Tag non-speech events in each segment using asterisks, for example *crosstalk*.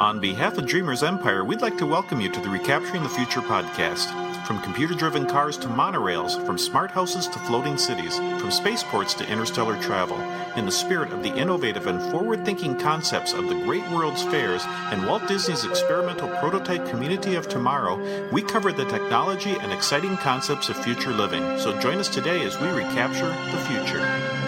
On behalf of Dreamers Empire, we'd like to welcome you to the Recapturing the Future podcast. From computer driven cars to monorails, from smart houses to floating cities, from spaceports to interstellar travel, in the spirit of the innovative and forward thinking concepts of the Great World's Fairs and Walt Disney's experimental prototype community of tomorrow, we cover the technology and exciting concepts of future living. So join us today as we recapture the future.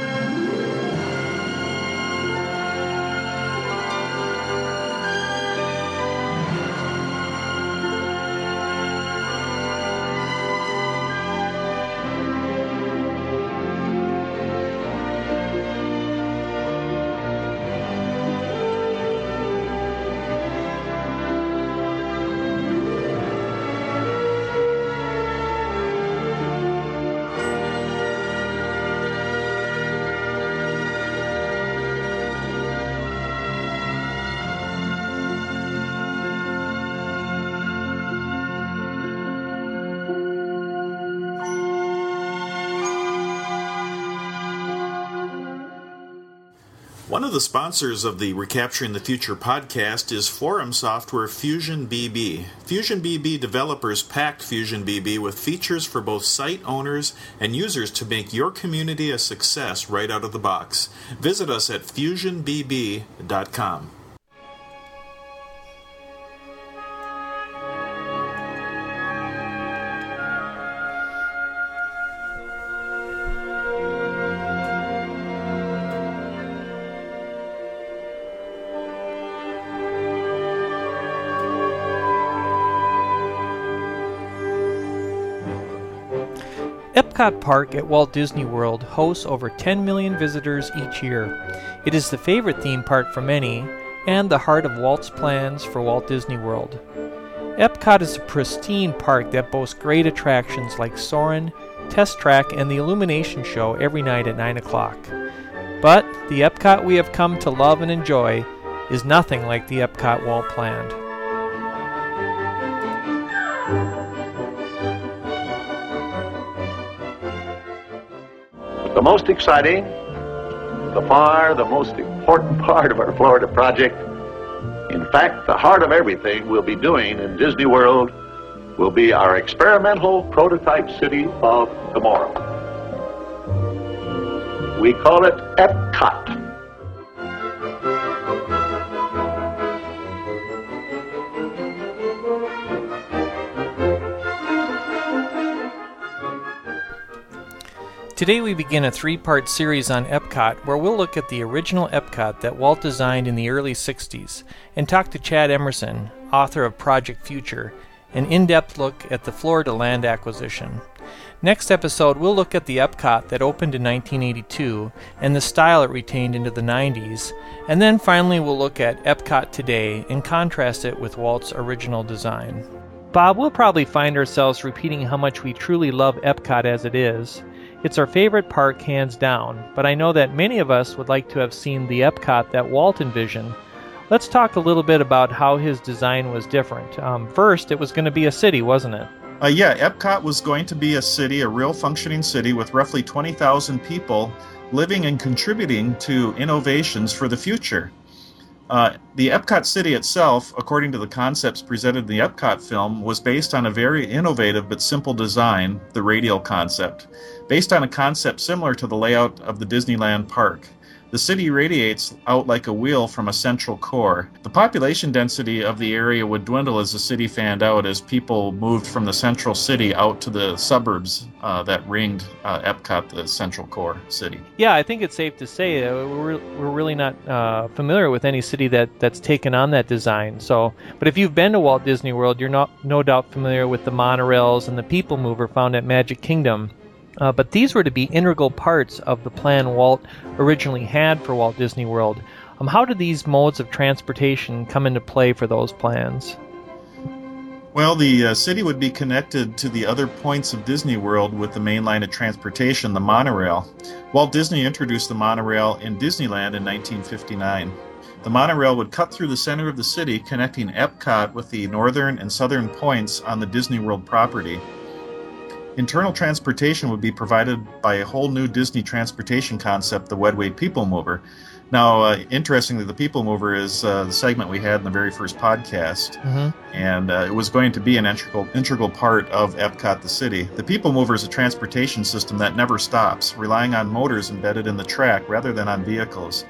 Of the sponsors of the Recapturing the Future podcast is forum software Fusion BB. Fusion BB developers packed Fusion BB with features for both site owners and users to make your community a success right out of the box. Visit us at fusionbb.com. Epcot Park at Walt Disney World hosts over 10 million visitors each year. It is the favorite theme park for many and the heart of Walt's plans for Walt Disney World. Epcot is a pristine park that boasts great attractions like Soarin', Test Track, and the Illumination Show every night at 9 o'clock. But the Epcot we have come to love and enjoy is nothing like the Epcot Walt planned. The most exciting, the far the most important *laughs* part of our Florida project, in fact, the heart of everything we'll be doing in Disney World will be our experimental prototype city of tomorrow. We call it Epcot. Today we begin a three part series on Epcot where we'll look at the original Epcot that Walt designed in the early 60s and talk to Chad Emerson, author of Project Future, an in depth look at the Florida land acquisition. Next episode, we'll look at the Epcot that opened in 1982 and the style it retained into the 90s, and then finally we'll look at Epcot today and contrast it with Walt's original design. Bob, we'll probably find ourselves repeating how much we truly love Epcot as it is. It's our favorite park, hands down, but I know that many of us would like to have seen the Epcot that Walt envisioned. Let's talk a little bit about how his design was different. Um, first, it was going to be a city, wasn't it? Uh, yeah, Epcot was going to be a city, a real functioning city with roughly 20,000 people living and contributing to innovations for the future. Uh, the Epcot city itself, according to the concepts presented in the Epcot film, was based on a very innovative but simple design, the radial concept, based on a concept similar to the layout of the Disneyland park. The city radiates out like a wheel from a central core. The population density of the area would dwindle as the city fanned out as people moved from the central city out to the suburbs uh, that ringed uh, Epcot, the central core city. Yeah, I think it's safe to say uh, we're, we're really not uh, familiar with any city that, that's taken on that design. So, but if you've been to Walt Disney World, you're not no doubt familiar with the monorails and the People Mover found at Magic Kingdom. Uh, but these were to be integral parts of the plan Walt originally had for Walt Disney World. Um, how did these modes of transportation come into play for those plans? Well, the uh, city would be connected to the other points of Disney World with the main line of transportation, the monorail. Walt Disney introduced the monorail in Disneyland in 1959. The monorail would cut through the center of the city, connecting Epcot with the northern and southern points on the Disney World property. Internal transportation would be provided by a whole new Disney transportation concept, the Wedway People Mover. Now, uh, interestingly, the People Mover is uh, the segment we had in the very first podcast, Mm-hmm. and uh, it was going to be an integral integral part of Epcot, the city. The People Mover is a transportation system that never stops, relying on motors embedded in the track rather than on vehicles.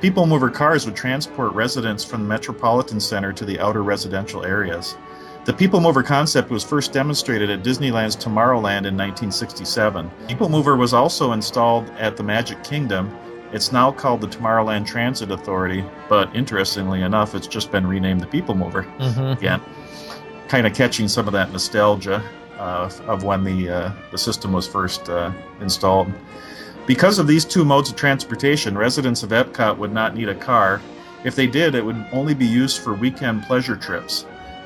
People Mover cars would transport residents from the metropolitan center to the outer residential areas. The People Mover concept was first demonstrated at Disneyland's Tomorrowland in 1967. People Mover was also installed at the Magic Kingdom. It's now called the Tomorrowland Transit Authority, but interestingly enough, it's just been renamed the People Mover Mm-hmm. again, kind of catching some of that nostalgia uh, of when the uh, the system was first uh, installed. Because of these two modes of transportation, residents of Epcot would not need a car. If they did, it would only be used for weekend pleasure trips.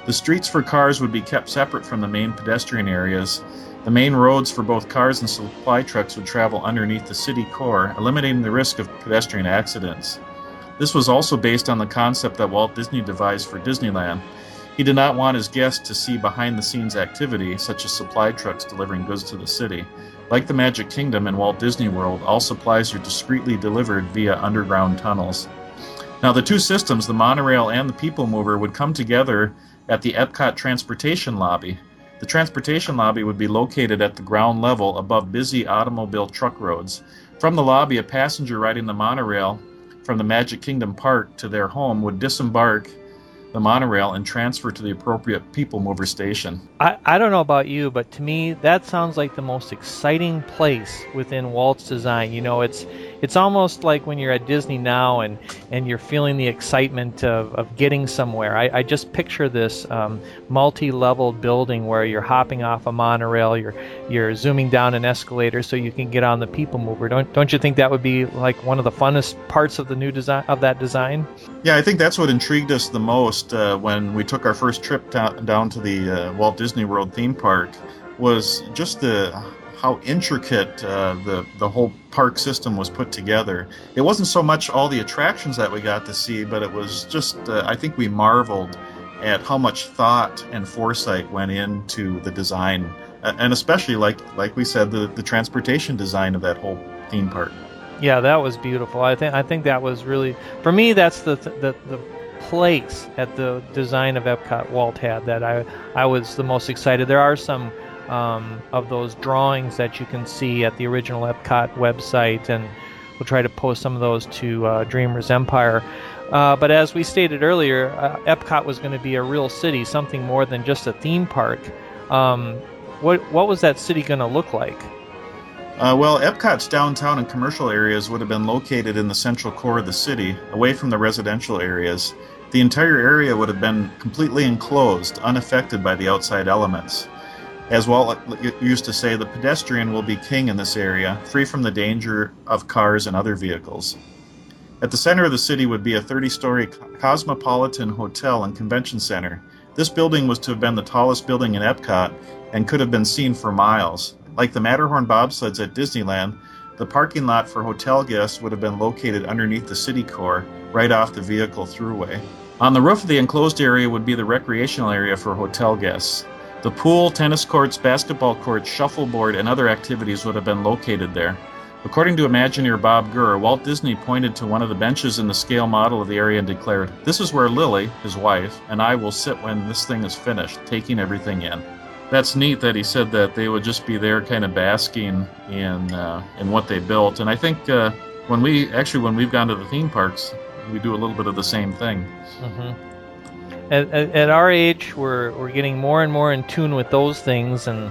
The streets for cars would be kept separate from the main pedestrian areas. The main roads for both cars and supply trucks would travel underneath the city core, eliminating the risk of pedestrian accidents. This was also based on the concept that Walt Disney devised for Disneyland. He did not want his guests to see behind the scenes activity, such as supply trucks delivering goods to the city. Like the Magic Kingdom and Walt Disney World, all supplies are discreetly delivered via underground tunnels. Now, the two systems, the monorail and the people mover, would come together at the Epcot Transportation Lobby. The transportation lobby would be located at the ground level above busy automobile truck roads. From the lobby, a passenger riding the monorail from the Magic Kingdom Park to their home would disembark the monorail and transfer to the appropriate people mover station. I, I don't know about you, but to me that sounds like the most exciting place within Walt's design. You know, it's it's almost like when you're at Disney now and, and you're feeling the excitement of, of getting somewhere. I, I just picture this um, multi-level building where you're hopping off a monorail, you're you're zooming down an escalator so you can get on the people mover. Don't don't you think that would be like one of the funnest parts of the new design of that design? Yeah, I think that's what intrigued us the most uh, when we took our first trip down, down to the uh, Walt Disney World theme park was just the how intricate uh, the the whole park system was put together. It wasn't so much all the attractions that we got to see, but it was just uh, I think we marveled at how much thought and foresight went into the design, uh, and especially like like we said the the transportation design of that whole theme park. Yeah, that was beautiful. I think I think that was really for me. That's the the, the place at the design of Epcot Walt had that I I was the most excited. There are some um, of those drawings that you can see at the original Epcot website, and we'll try to post some of those to uh, Dreamers Empire. Uh, but as we stated earlier, uh, Epcot was going to be a real city, something more than just a theme park. Um, what what was that city going to look like? Uh, well, Epcot's downtown and commercial areas would have been located in the central core of the city, away from the residential areas. The entire area would have been completely enclosed, unaffected by the outside elements. As Walt used to say, the pedestrian will be king in this area, free from the danger of cars and other vehicles. At the center of the city would be a 30 story cosmopolitan hotel and convention center. This building was to have been the tallest building in Epcot and could have been seen for miles. Like the Matterhorn bobsleds at Disneyland, the parking lot for hotel guests would have been located underneath the city core, right off the vehicle throughway. On the roof of the enclosed area would be the recreational area for hotel guests. The pool, tennis courts, basketball courts, shuffleboard, and other activities would have been located there. According to Imagineer Bob Gurr, Walt Disney pointed to one of the benches in the scale model of the area and declared, This is where Lily, his wife, and I will sit when this thing is finished, taking everything in. That's neat that he said that they would just be there kind of basking in, uh, in what they built. And I think uh, when we, actually, when we've gone to the theme parks, we do a little bit of the same thing. Mm-hmm. At, at, at, our age, we're, we're getting more and more in tune with those things and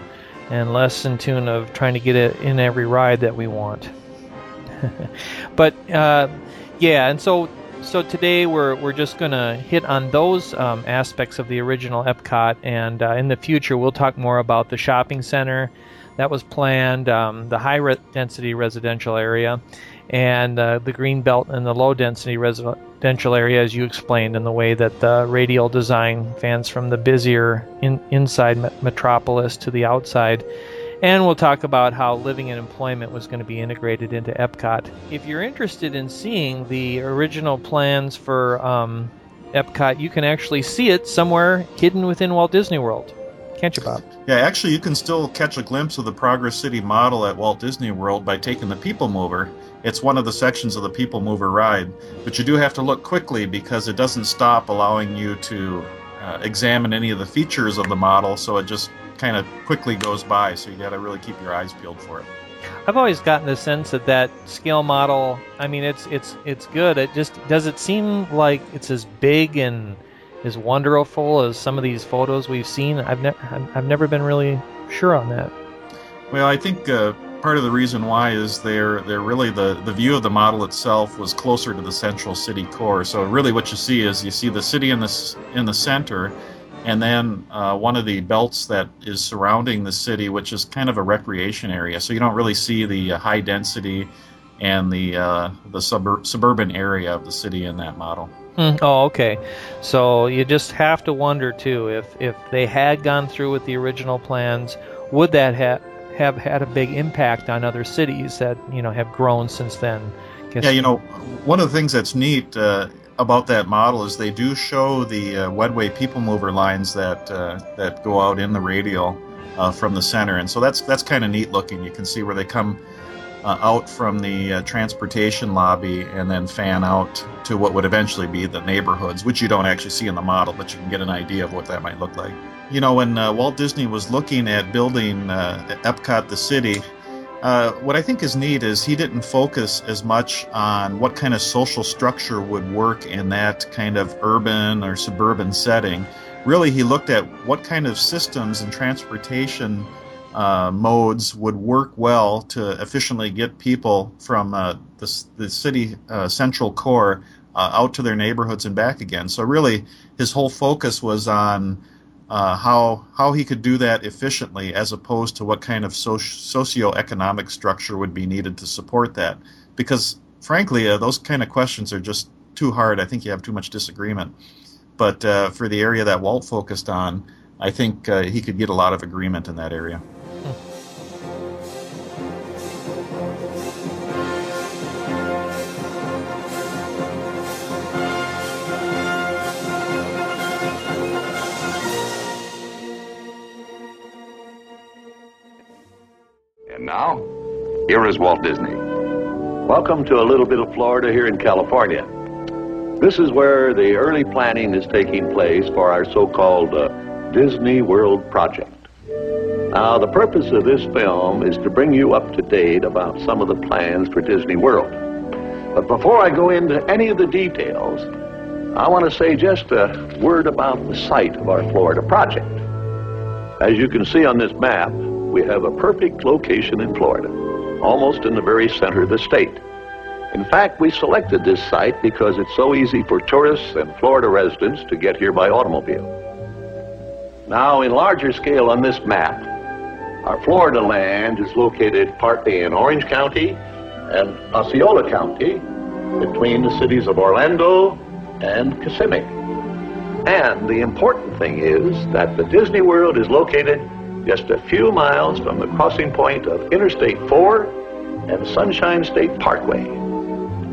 and less in tune of trying to get it in every ride that we want. *laughs* but uh, yeah, and so so today we're we're just gonna hit on those um, aspects of the original Epcot, and uh, in the future we'll talk more about the shopping center that was planned, um, the high re- density residential area, and uh, the green belt and the low density residential area, as you explained, in the way that the radial design fans from the busier in, inside metropolis to the outside. And we'll talk about how living and employment was going to be integrated into Epcot. If you're interested in seeing the original plans for um, Epcot, you can actually see it somewhere hidden within Walt Disney World. Can't you, Bob? Yeah, actually, you can still catch a glimpse of the Progress City model at Walt Disney World by taking the People Mover. It's one of the sections of the People Mover ride, but you do have to look quickly because it doesn't stop allowing you to uh, examine any of the features of the model, so it just kind of quickly goes by. So you got to really keep your eyes peeled for it. I've always gotten the sense that that scale model. I mean, it's it's it's good. It just does it seem like it's as big and as wonderful as some of these photos we've seen. I've never I've never been really sure on that. Well, I think uh, part of the reason why is they're they're really the the view of the model itself was closer to the central city core. So really, what you see is you see the city in the in the center, and then uh, one of the belts that is surrounding the city, which is kind of a recreation area. So you don't really see the uh, high density and the uh, the suburb- suburban area of the city in that model. Mm, oh, okay. So you just have to wonder too if if they had gone through with the original plans, would that have have had a big impact on other cities that you know have grown since then? Yeah, you know, one of the things that's neat uh, about that model is they do show the uh, Wedway people mover lines that uh, that go out in the radial uh, from the center, and so that's that's kind of neat looking. You can see where they come uh, out from the uh, transportation lobby and then fan out to what would eventually be the neighborhoods, which you don't actually see in the model, but you can get an idea of what that might look like. You know, when uh, Walt Disney was looking at building Epcot, the city, uh, what I think is neat is he didn't focus as much on what kind of social structure would work in that kind of urban or suburban setting. Really, he looked at what kind of systems and transportation uh, modes would work well to efficiently get people from uh, the, the city uh, central core uh, out to their neighborhoods and back again. So, really, his whole focus was on uh, how how he could do that efficiently, as opposed to what kind of socio- socioeconomic structure would be needed to support that. Because frankly, uh, those kind of questions are just too hard. I think you have too much disagreement. But for the area that Walt focused on, I think he could get a lot of agreement in that area. Now, here is Walt Disney. Welcome to a little bit of Florida here in California. This is where the early planning is taking place for our so-called uh, Disney World project. Now, the purpose of this film is to bring you up to date about some of the plans for Disney World. But before I go into any of the details, I want to say just a word about the site of our Florida project. As you can see on this map, we have a perfect location in Florida, almost in the very center of the state. In fact, we selected this site because it's so easy for tourists and Florida residents to get here by automobile. Now, in larger scale on this map, our Florida land is located partly in Orange County and Osceola County between the cities of Orlando and Kissimmee. And the important thing is that the Disney World is located just a few miles from the crossing point of Interstate 4 and Sunshine State Parkway.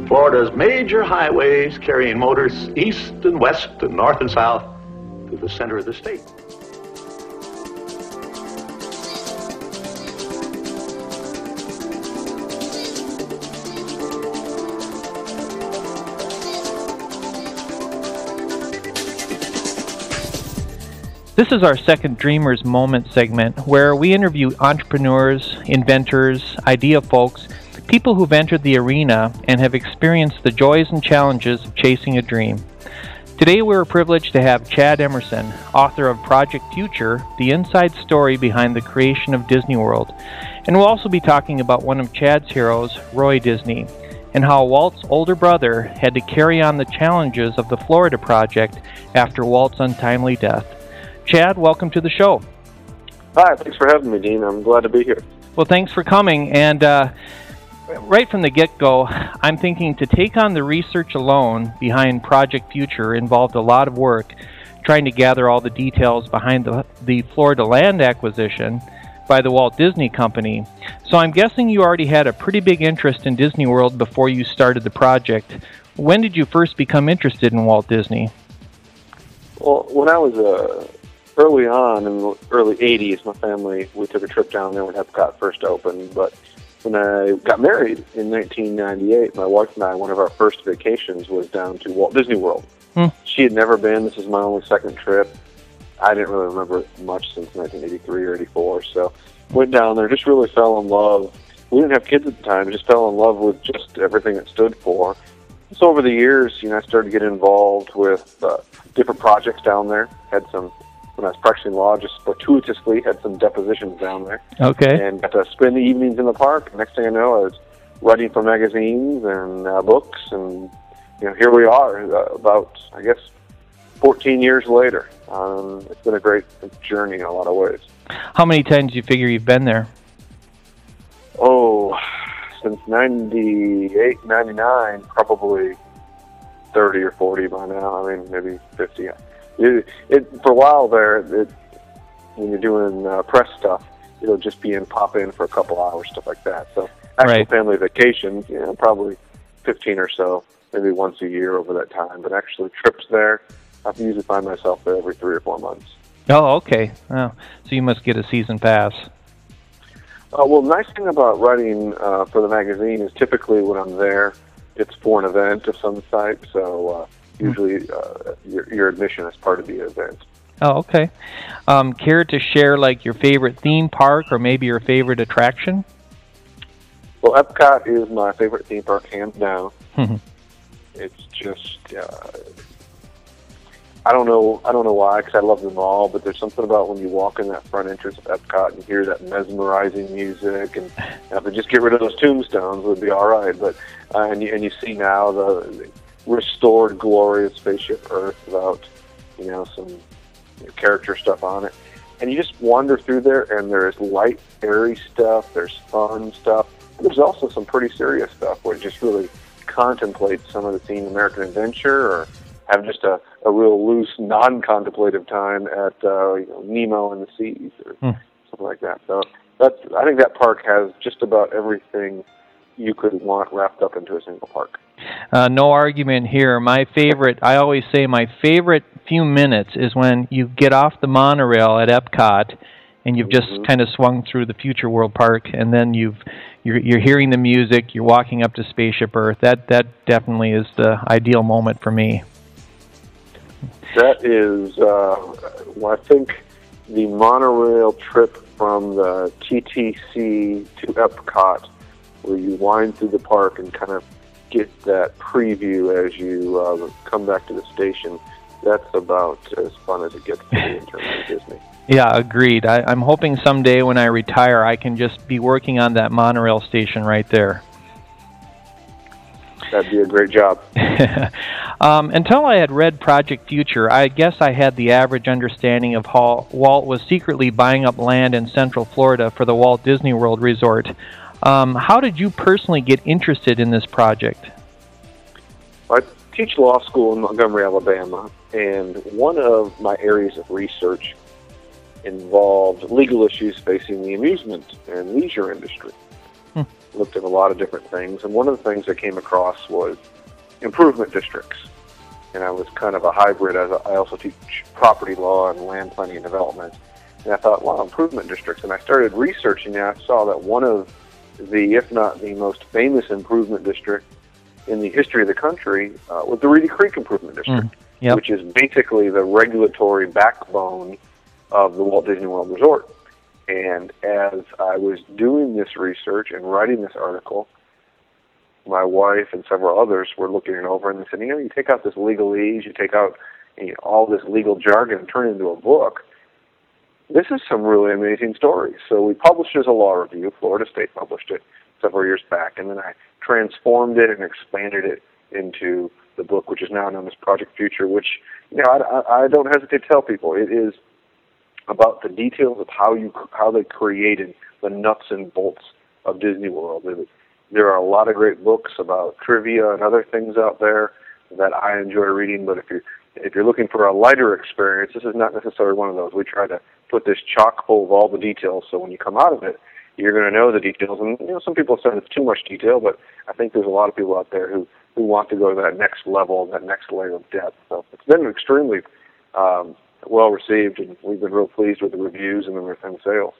Florida's major highways carrying motors east and west and north and south to the center of the state. This is our second Dreamers Moment segment where we interview entrepreneurs, inventors, idea folks, people who've entered the arena and have experienced the joys and challenges of chasing a dream. Today we're privileged to have Chad Emerson, author of Project Future, the inside story behind the creation of Disney World. And we'll also be talking about one of Chad's heroes, Roy Disney, and how Walt's older brother had to carry on the challenges of the Florida project after Walt's untimely death. Chad, welcome to the show. Hi, thanks for having me, Dean. I'm glad to be here. Well, thanks for coming. And uh, right from the get go, I'm thinking to take on the research alone behind Project Future involved a lot of work trying to gather all the details behind the, the Florida land acquisition by the Walt Disney Company. So I'm guessing you already had a pretty big interest in Disney World before you started the project. When did you first become interested in Walt Disney? Well, when I was a early on in the early 80s, my family, we took a trip down there when Epcot first opened. But when I got married in 1998, my wife and I, one of our first vacations was down to Walt Disney World. Hmm. She had never been. This is my only second trip. I didn't really remember much since 1983 or 84. So went down there, just really fell in love. We didn't have kids at the time, just fell in love with just everything it stood for. So over the years, you know, I started to get involved with uh, different projects down there. Had some when I was practicing law, just fortuitously had some depositions down there, Okay. and got to spend the evenings in the park. Next thing I know, I was writing for magazines and uh, books, and you know, here we are, uh, about I guess 14 years later. Um, it's been a great journey in a lot of ways. How many times do you figure you've been there? Oh, since 98, 99, probably 30 or 40 by now. I mean, maybe 50. It, it, for a while there, it, when you're doing uh, press stuff, it'll just be in, pop in for a couple hours, stuff like that. So actual Right. family vacations, you know, probably 15 or so, maybe once a year over that time. But actually trips there, I usually find myself there every three or four months. Oh, okay. Oh, so you must get a season pass. Uh, well, the nice thing about writing uh, for the magazine is typically when I'm there, it's for an event of some type. So uh, usually uh, your, your admission is part of the event. Oh, okay. Um, care to share like your favorite theme park or maybe your favorite attraction? Well, Epcot is my favorite theme park, hands down. Mhm. it's just uh, I don't know I don't know why because I love them all, but there's something about when you walk in that front entrance of Epcot and you hear that mesmerizing music, and if they just get rid of those tombstones, it would be all right. But uh, and you and you see now the restored glory of Spaceship Earth without you know some you know, character stuff on it, and you just wander through there, and there's light, airy stuff, there's fun stuff. And there's also some pretty serious stuff where it just really contemplates some of the scene American Adventure or have just a, a real loose, non-contemplative time at uh, you know, Nemo and the Seas or Hmm. something like that. So that's I think that park has just about everything you could want wrapped up into a single park. Uh, no argument here. My favorite, I always say, my favorite few minutes is when you get off the monorail at Epcot, and you've just Mhm. kind of swung through the Future World Park, and then you've you're, you're hearing the music, you're walking up to Spaceship Earth. That that definitely is the ideal moment for me. That is, uh, well, I think the monorail trip from the TTC to Epcot, where you wind through the park and kind of get that preview as you uh, come back to the station. That's about as fun as it gets to me in terms of Disney. *laughs* Yeah, agreed. I, I'm hoping someday when I retire, I can just be working on that monorail station right there. That'd be a great job. *laughs* um, until I had read Project Future, I guess I had the average understanding of how Walt was secretly buying up land in Central Florida for the Walt Disney World Resort. Um, how did you personally get interested in this project? I teach law school in Montgomery, Alabama, and one of my areas of research involved legal issues facing the amusement and leisure industry. Hmm. Looked at a lot of different things, and one of the things I came across was improvement districts. And I was kind of a hybrid as I also teach property law and land planning and development. And I thought, wow, improvement districts. And I started researching, and I saw that one of the, if not the most famous improvement district in the history of the country uh, was the Reedy Creek Improvement District, Yep. which is basically the regulatory backbone of the Walt Disney World Resort. And as I was doing this research and writing this article, my wife and several others were looking it over and they said, you know, you take out this legalese, you take out you know, all this legal jargon and turn it into a book. This is some really amazing stories. So we published as a law review. Florida State published it several years back, and then I transformed it and expanded it into the book, which is now known as Project Future. Which you know, I, I, don't hesitate to tell people it is about the details of how you how they created the nuts and bolts of Disney World. There are a lot of great books about trivia and other things out there that I enjoy reading. But if you're if you're looking for a lighter experience, this is not necessarily one of those. We try to put this chock full of all the details, so when you come out of it, you're going to know the details. And you know, some people say it's too much detail, but I think there's a lot of people out there who who want to go to that next level, that next layer of depth. So it's been extremely um, well received, and we've been real pleased with the reviews and the, and sales.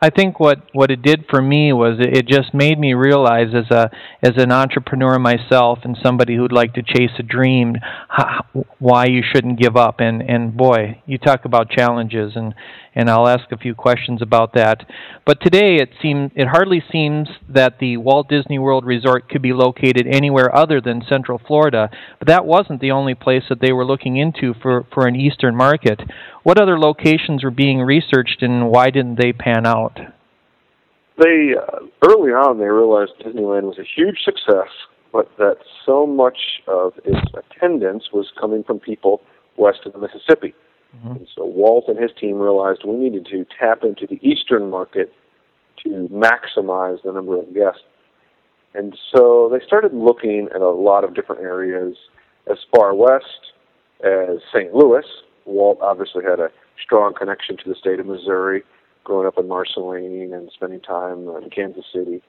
I think what what it did for me was it it just made me realize as a as an entrepreneur myself and somebody who'd like to chase a dream how, why you shouldn't give up. And and boy you talk about challenges and and I'll ask a few questions about that. But today it seems it hardly seems that the Walt Disney World Resort could be located anywhere other than Central Florida but that wasn't the only place that they were looking into for for an eastern market what other locations were being researched and why didn't they pan out? They uh, early on they realized Disneyland was a huge success, but that so much of its attendance was coming from people west of the Mississippi. Mm-hmm. And so Walt and his team realized we needed to tap into the eastern market to maximize the number of guests. And so they started looking at a lot of different areas as far west as St. Louis, Walt obviously had a strong connection to the state of Missouri, growing up in Marceline and spending time in Kansas City.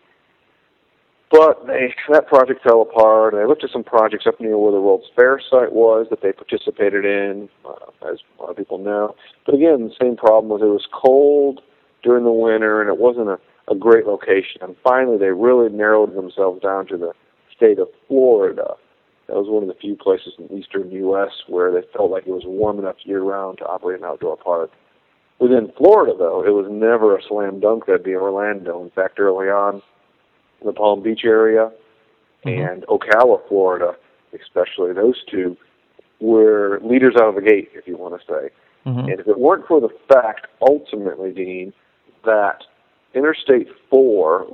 But they, that project fell apart. They looked at some projects up near where the World's Fair site was that they participated in, uh, as a lot of people know. But again, the same problem was it was cold during the winter and it wasn't a, a great location. And finally, they really narrowed themselves down to the state of Florida that was one of the few places in the eastern U.S. where they felt like it was warm enough year round to operate an outdoor park. Within Florida, though, it was never a slam dunk that'd be Orlando. In fact, early on, the Palm Beach area mm-hmm. and Ocala, Florida, especially those two, were leaders out of the gate, if you want to say. Mm-hmm. And if it weren't for the fact, ultimately, Dean, that Interstate 4,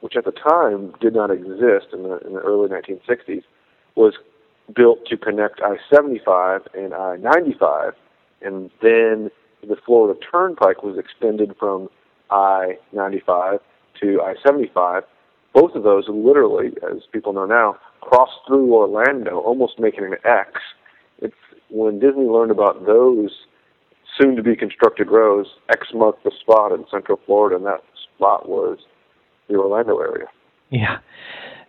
which at the time did not exist in the, in the early 1960s, was built to connect I-75 and I-95, and then the Florida Turnpike was extended from I-95 to I-75. Both of those literally, as people know now, crossed through Orlando, almost making an X. It's when Disney learned about those soon-to-be constructed roads, X marked the spot in Central Florida, and that spot was the Orlando area. Yeah,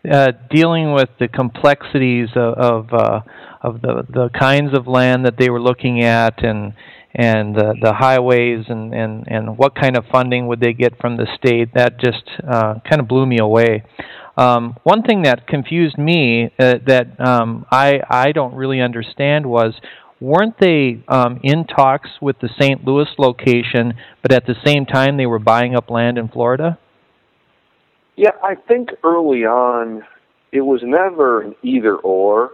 uh, dealing with the complexities of of, uh, of the the kinds of land that they were looking at and and uh, the highways and, and, and what kind of funding would they get from the state that just uh, kind of blew me away. Um, one thing that confused me uh, that um, I I don't really understand was weren't they um, in talks with the St. Louis location, but at the same time they were buying up land in Florida? Yeah, I think early on it was never an either or.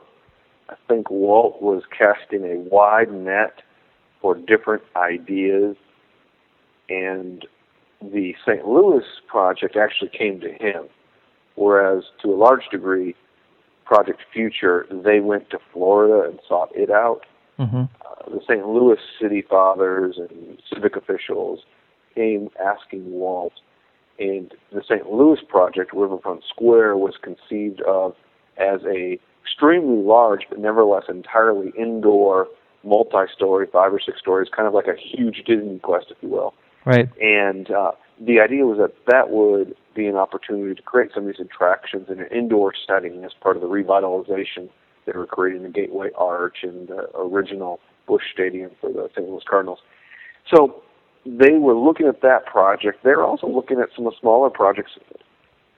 I think Walt was casting a wide net for different ideas, and the St. Louis project actually came to him, whereas to a large degree, Project Future, they went to Florida and sought it out. Mm-hmm. Uh, the St. Louis city fathers and civic officials came asking Walt and the St. Louis project, Riverfront Square, was conceived of as a extremely large but nevertheless entirely indoor, multi-story, five or six stories, kind of like a huge DisneyQuest, if you will. Right. And uh, the idea was that that would be an opportunity to create some of these attractions in an indoor setting as part of the revitalization they were creating the Gateway Arch and the original Busch Stadium for the St. Louis Cardinals. So they were looking at that project. They're also looking at some of the smaller projects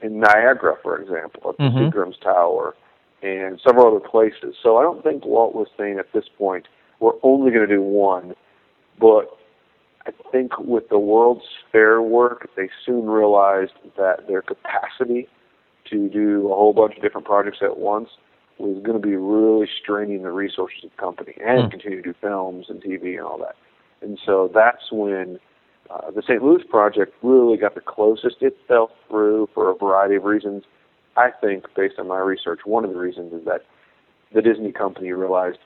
in Niagara, for example, at the mm-hmm. Seagram's Tower and several other places. So I don't think Walt was saying at this point we're only going to do one, but I think with the World's Fair work, they soon realized that their capacity to do a whole bunch of different projects at once was going to be really straining the resources of the company and mm. continue to do films and TV and all that. And so that's when uh, the St. Louis project really got the closest it fell through for a variety of reasons. I think, based on my research, one of the reasons is that the Disney company realized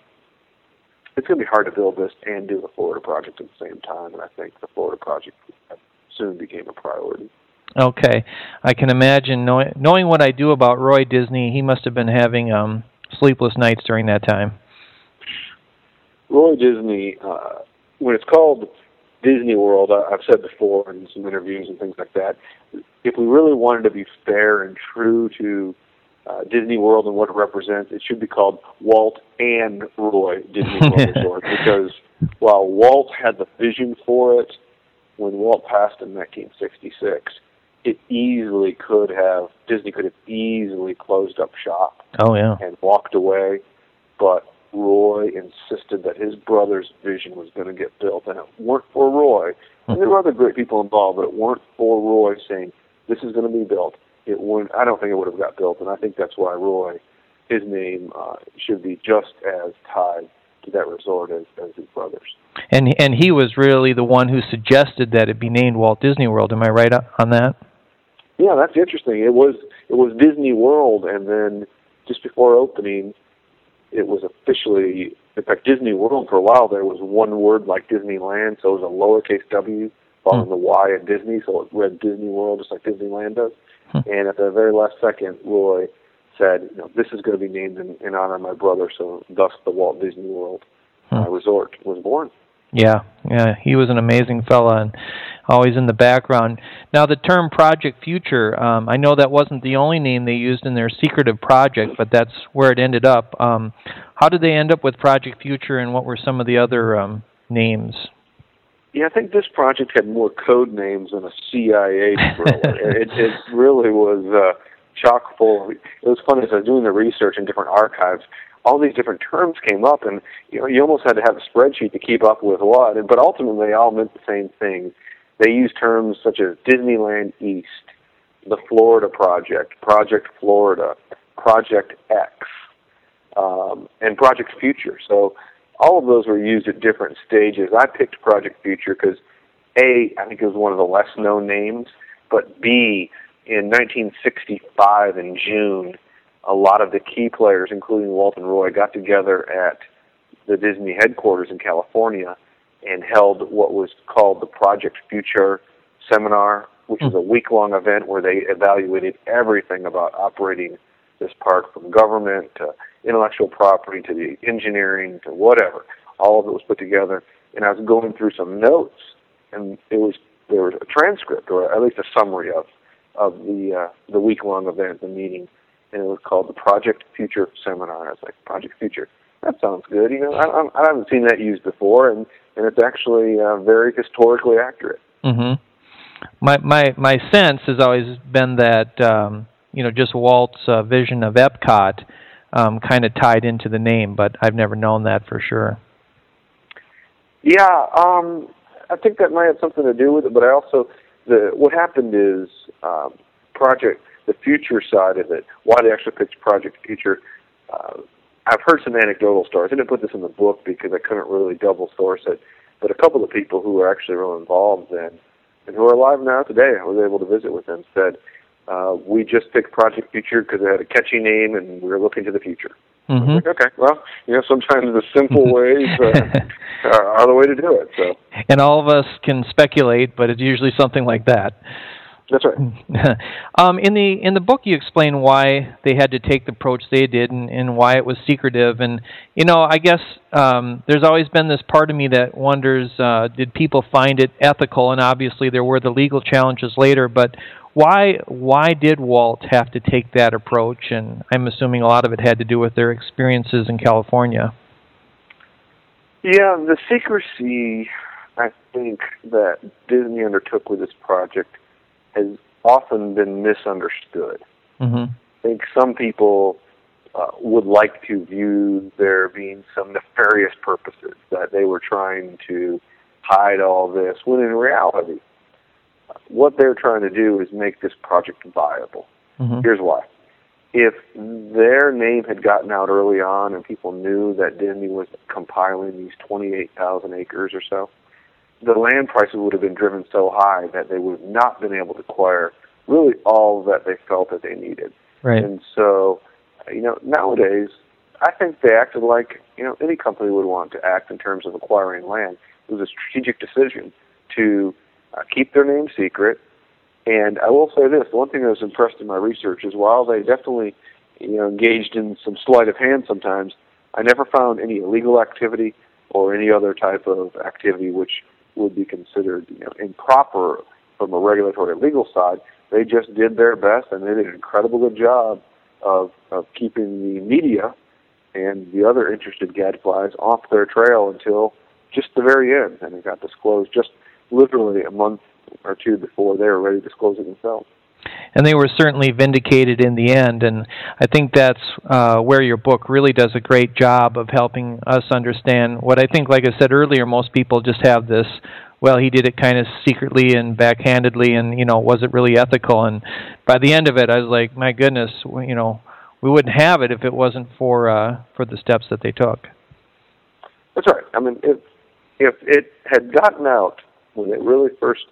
it's going to be hard to build this and do the Florida project at the same time, and I think the Florida project soon became a priority. Okay, I can imagine knowing knowing what I do about Roy Disney, he must have been having um, sleepless nights during that time. Roy Disney uh, when it's called Disney World, I've said before in some interviews and things like that, if we really wanted to be fair and true to uh, Disney World and what it represents, it should be called Walt and Roy Disney World *laughs* Resort because while Walt had the vision for it when Walt passed in 1966, it easily could have Disney could have easily closed up shop. Oh yeah. And walked away, but Roy insisted that his brother's vision was going to get built, and it weren't for Roy. And there were other great people involved, but it weren't for Roy saying this is going to be built. It wouldn't. I don't think it would have got built, and I think that's why Roy, his name uh, should be just as tied to that resort as, as his brothers. And and he was really the one who suggested that it be named Walt Disney World. Am I right on that? Yeah, that's interesting. It was it was Disney World, and then just before opening, it was officially. In fact, Disney World for a while there was one word like Disneyland, so it was a lowercase W following hmm. the Y at Disney, so it read Disney World just like Disneyland does. Hmm. And at the very last second, Roy said, you know, this is going to be named in, in honor of my brother, so thus the Walt Disney World uh, hmm. Resort was born. Yeah, yeah, he was an amazing fella and always in the background. Now, the term Project Future, um, I know that wasn't the only name they used in their secretive project, but that's where it ended up. Um, how did they end up with Project Future, and what were some of the other um, names? Yeah, I think this project had more code names than a CIA thriller. *laughs* it, it really was uh, chock full. It was funny as I was doing the research in different archives all these different terms came up, and you know you almost had to have a spreadsheet to keep up with what. But ultimately, they all meant the same thing. They used terms such as Disneyland East, the Florida Project, Project Florida, Project X, um, and Project Future. So all of those were used at different stages. I picked Project Future because a I think it was one of the less known names, but B in 1965 in June a lot of the key players, including Walt and Roy, got together at the Disney headquarters in California and held what was called the Project Future Seminar, which was a hmm. week long event where they evaluated everything about operating this park from government to intellectual property to the engineering to whatever. All of it was put together. And I was going through some notes, and it was there was a transcript or at least a summary of of the uh, the week long event, the meeting and it was called the Project Future Seminar. I was like, Project Future, that sounds good. You know, I, I haven't seen that used before, and and it's actually uh, very historically accurate. Mm-hmm. My my my sense has always been that um, you know just Walt's uh, vision of Epcot um, kind of tied into the name, but I've never known that for sure. Yeah, um, I think that might have something to do with it, but I also the what happened is um, Project the future side of it, why they actually picked Project Future. Uh, I've heard some anecdotal stories. I didn't put this in the book because I couldn't really double source it, but a couple of people who were actually real involved then and who are alive now today, I was able to visit with them, said, uh, we just picked Project Future because it had a catchy name and we were looking to the future. Mm-hmm. Like, okay, well, you know, sometimes the simple *laughs* ways uh, are the way to do it. So, and all of us can speculate, but it's usually something like that. That's right. *laughs* um, in the in the book, you explain why they had to take the approach they did and, and why it was secretive. And you know, I guess um, there's always been this part of me that wonders: uh, did people find it ethical? And obviously, there were the legal challenges later. But why why did Walt have to take that approach? And I'm assuming a lot of it had to do with their experiences in California. Yeah, the secrecy I think that Disney undertook with this project has often been misunderstood. Mm-hmm. I think some people uh, would like to view there being some nefarious purposes that they were trying to hide all this, when in reality, what they're trying to do is make this project viable. Mm-hmm. Here's why. If their name had gotten out early on and people knew that Disney was compiling these 28,000 acres or so, the land prices would have been driven so high that they would have not been able to acquire really all that they felt that they needed. Right. And so, you know, nowadays, I think they acted like, you know, any company would want to act in terms of acquiring land. It was a strategic decision to uh, keep their name secret. And I will say this, the one thing that was impressed in my research is while they definitely, you know, engaged in some sleight of hand sometimes, I never found any illegal activity or any other type of activity which would be considered you know, improper from a regulatory legal side. They just did their best, and they did an incredible good job of of keeping the media and the other interested gadflies off their trail until just the very end, and it got disclosed just literally a month or two before they were ready to disclose it themselves and they were certainly vindicated in the end. And I think that's uh, where your book really does a great job of helping us understand what I think, like I said earlier, most people just have this. Well, he did it kind of secretly and backhandedly, and you know, was it really ethical? And by the end of it, I was like, my goodness, you know, we wouldn't have it if it wasn't for uh, for the steps that they took. That's right. I mean, if if it had gotten out when it really first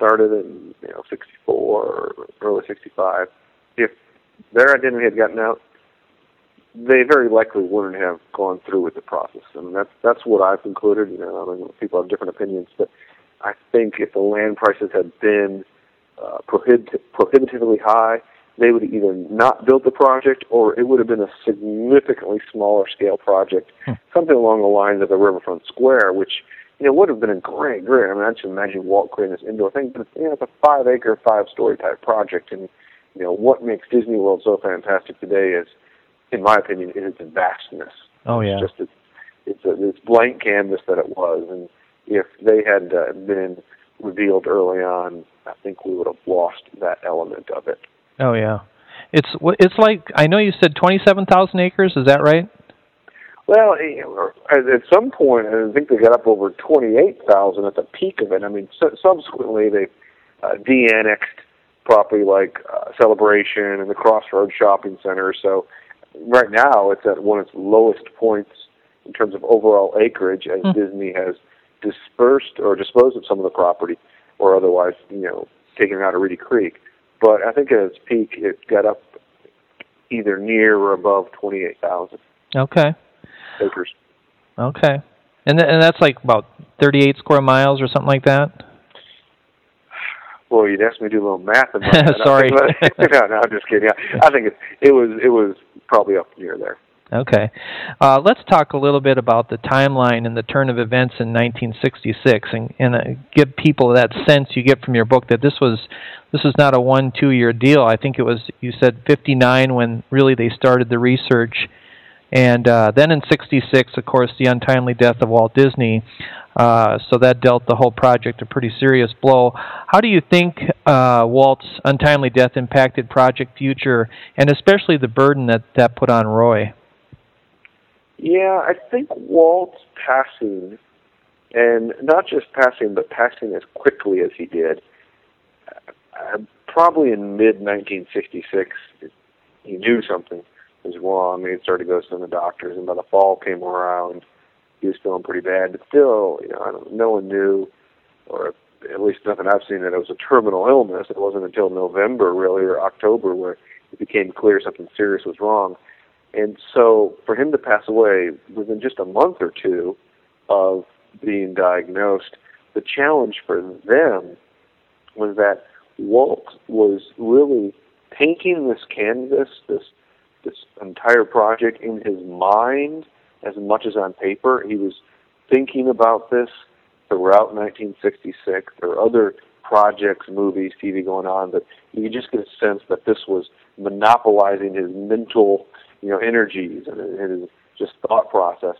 started in you know 64 or early 65, if their identity had gotten out, they very likely wouldn't have gone through with the process. I mean, that's that's what I've concluded. You know, I mean, people have different opinions, but I think if the land prices had been uh, prohibit- prohibitively high, they would either not build the project or it would have been a significantly smaller scale project, hmm. something along the lines of the Riverfront Square, which you know, would have been a great, great. I mean, I just imagine Walt creating this indoor thing, but you know, it's a five acre, five story type project, and you know, what makes Disney World so fantastic today is, in my opinion, is its vastness. Oh yeah, it's just it's it's a it's blank canvas that it was, and if they had uh, been revealed early on, I think we would have lost that element of it. Oh yeah, it's it's like I know you said twenty seven thousand acres. Is that right? Well, at some point, I think they got up over 28,000 at the peak of it. I mean, subsequently they uh, de-annexed property like uh, Celebration and the Crossroads Shopping Center. So right now it's at one of its lowest points in terms of overall acreage as mm. Disney has dispersed or disposed of some of the property or otherwise, you know, taken it out of Reedy Creek. But I think at its peak it got up either near or above 28,000. Okay acres. Okay, and th- and that's like about 38 square miles or something like that. Well, you'd ask me to do a little math *laughs* about that. Sorry. *laughs* no, no, I'm just kidding. I, I think it it was it was probably up near there. Okay. Uh, let's talk a little bit about the timeline and the turn of events in 1966 and, and uh, give people that sense you get from your book that this was this is not a one two year deal. I think it was you said 59 when really they started the research and uh, then in 66, of course, the untimely death of Walt Disney. Uh, so that dealt the whole project a pretty serious blow. How do you think uh, Walt's untimely death impacted Project Future, and especially the burden that that put on Roy? Yeah, I think Walt's passing, and not just passing, but passing as quickly as he did, uh, probably in mid 1966, he knew something was wrong. He started to go to the doctors, and by the fall came around, he was feeling pretty bad. But still, you know, I don't, no one knew, or at least nothing I've seen, that it was a terminal illness. It wasn't until November, really, or October, where it became clear something serious was wrong. And so, for him to pass away within just a month or two of being diagnosed, the challenge for them was that Walt was really painting this canvas, this this entire project in his mind as much as on paper. He was thinking about this throughout 1966. There were other projects, movies, TV going on, but you just get a sense that this was monopolizing his mental, you know, energies and his just thought process.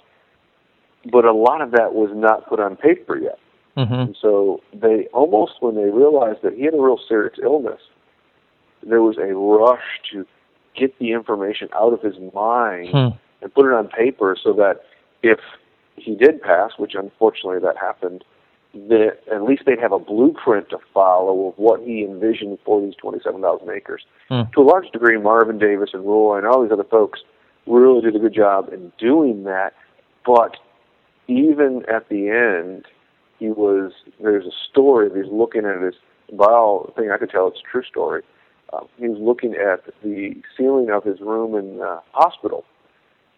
But a lot of that was not put on paper yet. Mm-hmm. And so they almost, when they realized that he had a real serious illness, there was a rush to get the information out of his mind hmm. and put it on paper so that if he did pass, which unfortunately that happened, that at least they'd have a blueprint to follow of what he envisioned for these 27,000 acres. Hmm. To a large degree, Marvin Davis and Roy and all these other folks really did a good job in doing that. But even at the end, he was there's a story that he's looking at his by all thing I could tell it's a true story uh, he was looking at the ceiling of his room in the hospital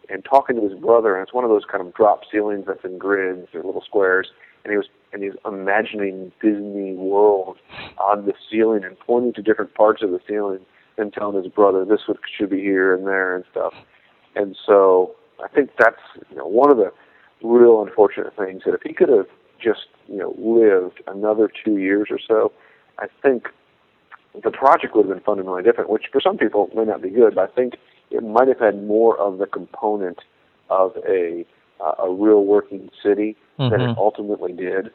and talking to his brother. And it's one of those kind of drop ceilings that's in grids or little squares. And he was and he was imagining Disney World on the ceiling and pointing to different parts of the ceiling and telling his brother this would, should be here and there and stuff. And so I think that's you know one of the real unfortunate things that if he could have just you know lived another two years or so, I think the project would have been fundamentally different, which for some people may not be good, but I think it might have had more of the component of a uh, a real working city mm-hmm. that it ultimately did.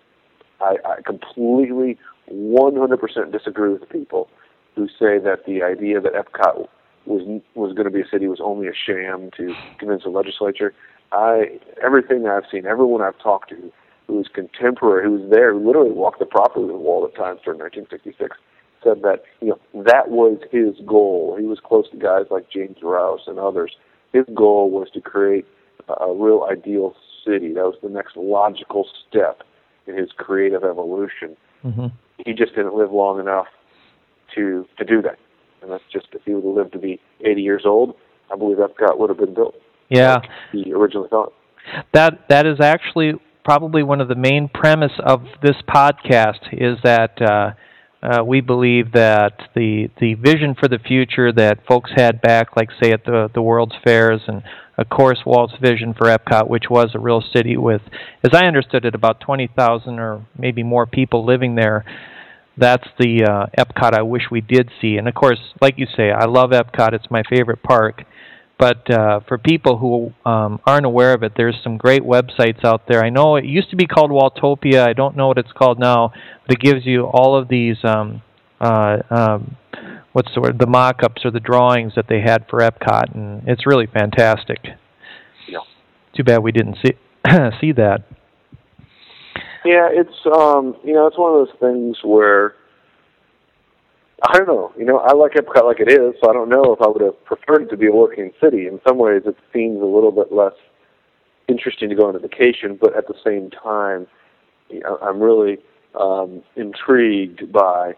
I, I completely, 100% disagree with the people who say that the idea that Epcot was was going to be a city was only a sham to convince the legislature. I everything I've seen, everyone I've talked to who was contemporary, who was there, who literally walked the property with Walt at times during 1966, said that you know that was his goal. He was close to guys like James Rouse and others. His goal was to create a real ideal city. That was the next logical step in his creative evolution. Mm-hmm. He just didn't live long enough to to do that. And that's just if he would have lived to be 80 years old, I believe Epcot would have been built. Yeah, like he originally thought. That that is actually probably one of the main premise of this podcast is that. Uh, uh, we believe that the the vision for the future that folks had back, like say at the the World's Fairs, and of course Walt's vision for Epcot, which was a real city with, as I understood it, about twenty thousand or maybe more people living there. That's the uh, Epcot I wish we did see, and of course, like you say, I love Epcot; it's my favorite park. But uh, for people who um, aren't aware of it, there's some great websites out there. I know it used to be called Waltopia. I don't know what it's called now, but it gives you all of these um, uh, um, what's the word? The mock-ups or the drawings that they had for Epcot, and it's really fantastic. Yeah. Too bad we didn't see *clears throat* see that. Yeah, it's um, you know, it's one of those things where I don't know. You know, I like Epcot like it is, so I don't know if I would have preferred it to be a working city. In some ways, it seems a little bit less interesting to go on a vacation, but at the same time, I'm really um, intrigued by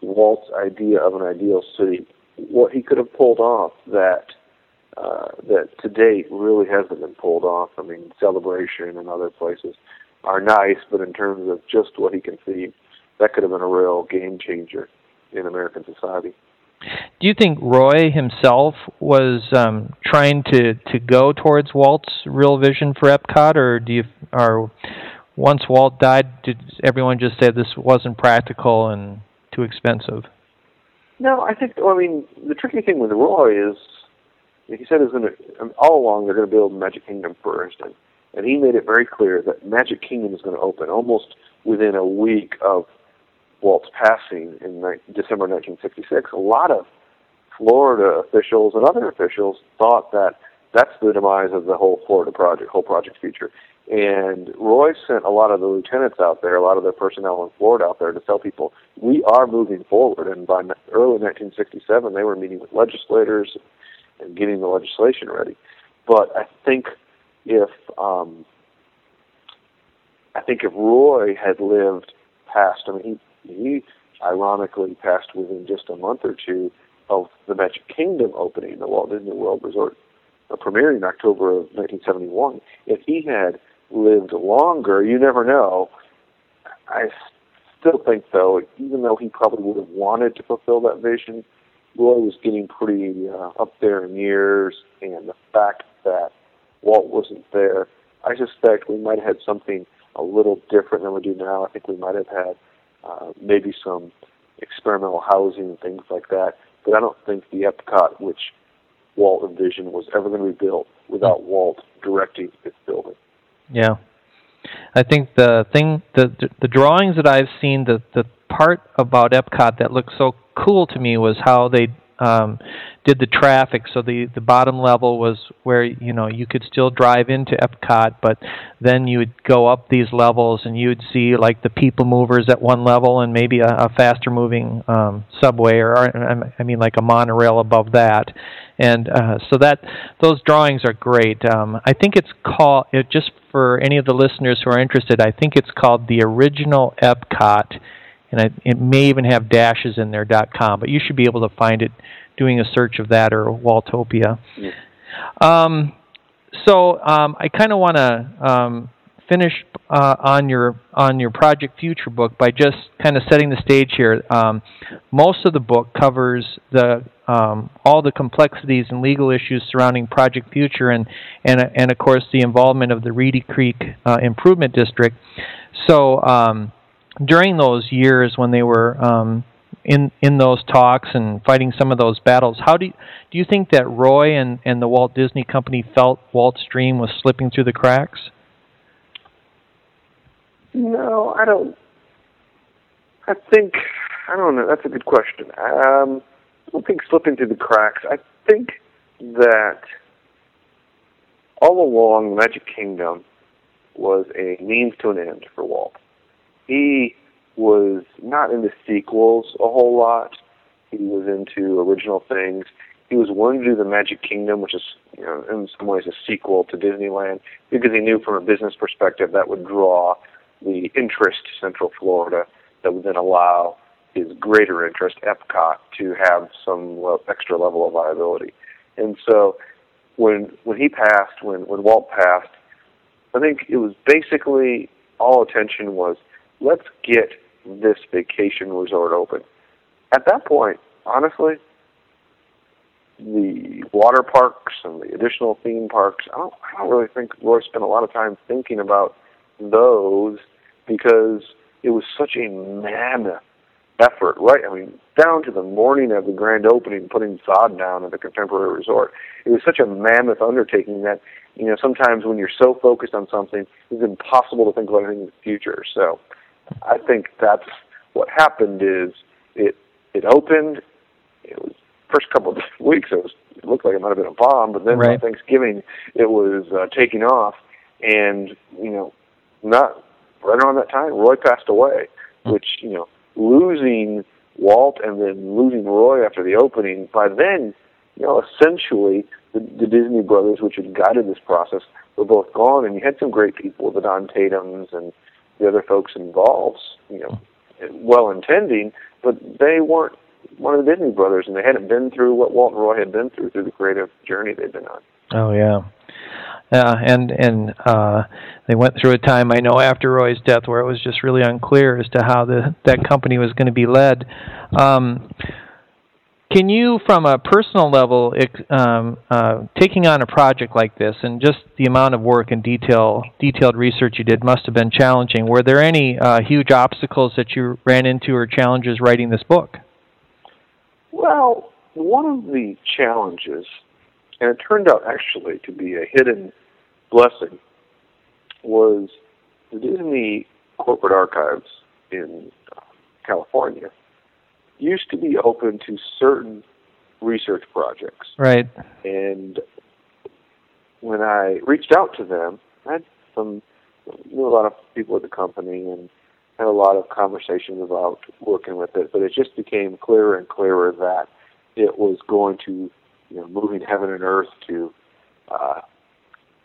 Walt's idea of an ideal city. What he could have pulled off that uh, that to date really hasn't been pulled off. I mean, Celebration and other places are nice, but in terms of just what he conceived, that could have been a real game changer in American society. Do you think Roy himself was um, trying to, to go towards Walt's real vision for Epcot, or do you, or once Walt died, did everyone just say this wasn't practical and too expensive? No, I think. Well, I mean, the tricky thing with Roy is he said is going to all along they're going to build Magic Kingdom first, and and he made it very clear that Magic Kingdom is going to open almost within a week of Walt's passing in December 1966, a lot of Florida officials and other officials thought that that's the demise of the whole Florida project, whole project future. And Roy sent a lot of the lieutenants out there, a lot of the personnel in Florida out there to tell people, we are moving forward. And by early 1967, they were meeting with legislators and getting the legislation ready. But I think if um, I think if Roy had lived past, I mean, he ironically passed within just a month or two of the Magic Kingdom opening, the Walt Disney World Resort uh, premiering in October of 1971. If he had lived longer, you never know. I still think, though, even though he probably would have wanted to fulfill that vision, Roy was getting pretty uh, up there in years, and the fact that Walt wasn't there, I suspect we might have had something a little different than we do now. I think we might have had uh, maybe some experimental housing and things like that. But I don't think the Epcot, which Walt envisioned, was ever going to be built without Walt directing its building. Yeah, I think the thing, the the, the drawings that I've seen, the the part about Epcot that looked so cool to me was how they um, did the traffic. So the the bottom level was where you know you could still drive into Epcot, but then you would go up these levels and you would see like the people movers at one level and maybe a, a faster moving um, subway or I mean like a monorail above that. And uh, so that those drawings are great. Um, I think it's called it, just for any of the listeners who are interested. I think it's called the original Epcot and I, it may even have dashes in there dot .com, but you should be able to find it doing a search of that or Waltopia. Yeah. Um, so um, I kind of want to um, finish uh, on your on your Project Future book by just kind of setting the stage here. Um, most of the book covers the um, all the complexities and legal issues surrounding Project Future and and and of course the involvement of the Reedy Creek uh, Improvement District. So um, during those years when they were um, in in those talks and fighting some of those battles. How do you, do you think that Roy and and the Walt Disney Company felt Walt's dream was slipping through the cracks? No, I don't. I think I don't know. That's a good question. Um, I don't think slipping through the cracks. I think that all along, Magic Kingdom was a means to an end for Walt. He was not into sequels a whole lot. He was into original things. He was willing to do the Magic Kingdom, which is, you know, in some ways a sequel to Disneyland, because he knew from a business perspective that would draw the interest to Central Florida that would then allow his greater interest, Epcot, to have some extra level of viability. And so when when he passed, when when Walt passed, I think it was basically all attention was let's get this vacation resort open. At that point, honestly, the water parks and the additional theme parks, I don't, I don't really think Roy spent a lot of time thinking about those because it was such a mammoth effort, right? I mean, down to the morning of the grand opening, putting sod down at the Contemporary Resort. It was such a mammoth undertaking that, you know, sometimes when you're so focused on something, it's impossible to think about anything in the future. So I think that's what happened is it it opened. It was first couple of *laughs* weeks. It was it looked like it might have been a bomb, but then right. on Thanksgiving it was uh, taking off, and you know, not right around that time, Roy passed away, mm-hmm. which you know losing Walt and then losing Roy after the opening, by then, you know, essentially the, the Disney brothers, which had guided this process, were both gone, and you had some great people, the Donn Tatums and the other folks involved, you know, well intending, but they weren't one of the Disney brothers, and they hadn't been through what Walt and Roy had been through through the creative journey they'd been on. Oh yeah, yeah, and and uh, they went through a time I know after Roy's death where it was just really unclear as to how the that company was going to be led. Um, can you, from a personal level, um, uh, taking on a project like this and just the amount of work and detail, detailed research you did must have been challenging. Were there any uh, huge obstacles that you ran into or challenges writing this book? Well, one of the challenges, and it turned out actually to be a hidden blessing, was the Disney corporate archives in uh, California used to be open to certain research projects. Right. And when I reached out to them, I had some knew a lot of people at the company and had a lot of conversations about working with it, but it just became clearer and clearer that it was going to, you know, moving heaven and earth to uh,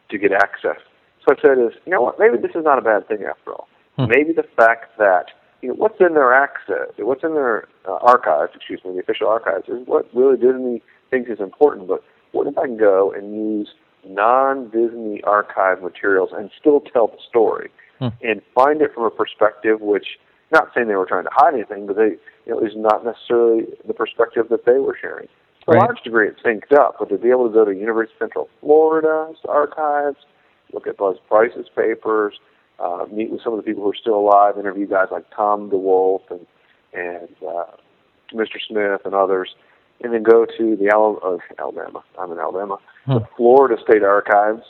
to get access. So I said, "Is you know what? Maybe this is not a bad thing after all. Hmm. Maybe the fact that you know what's in their access, what's in their uh, archives, excuse me, the official archives, is what really Disney thinks is important. But what if I can go and use non-Disney archive materials and still tell the story hmm. and find it from a perspective which, not saying they were trying to hide anything, but they, you know, is not necessarily the perspective that they were sharing. To right. a large degree, it synced up, but to be able to go to University of Central Florida's archives, look at Buzz Price's papers, uh, meet with some of the people who are still alive, interview guys like Tom DeWolf and and uh, Mr. Smith and others, and then go to the Al- uh, Alabama. I'm in Alabama, hmm. the Florida State Archives,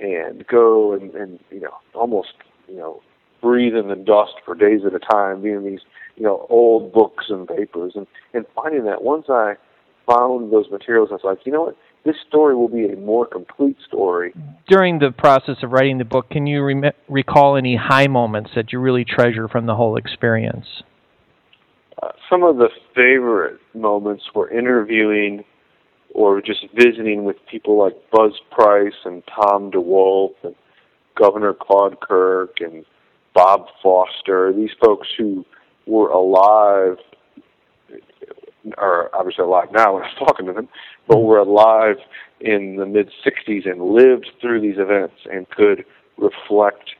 and go and, and you know almost you know breathe in the dust for days at a time, being these you know old books and papers, and and finding that once I found those materials, I was like, you know what, this story will be a more complete story. During the process of writing the book, can you re- recall any high moments that you really treasure from the whole experience? Uh, some of the favorite moments were interviewing or just visiting with people like Buzz Price and Tom DeWolf and Governor Claude Kirk and Bob Foster. These folks who were alive, are obviously alive now when I was *laughs* talking to them, but were alive in the mid 60s and lived through these events and could reflect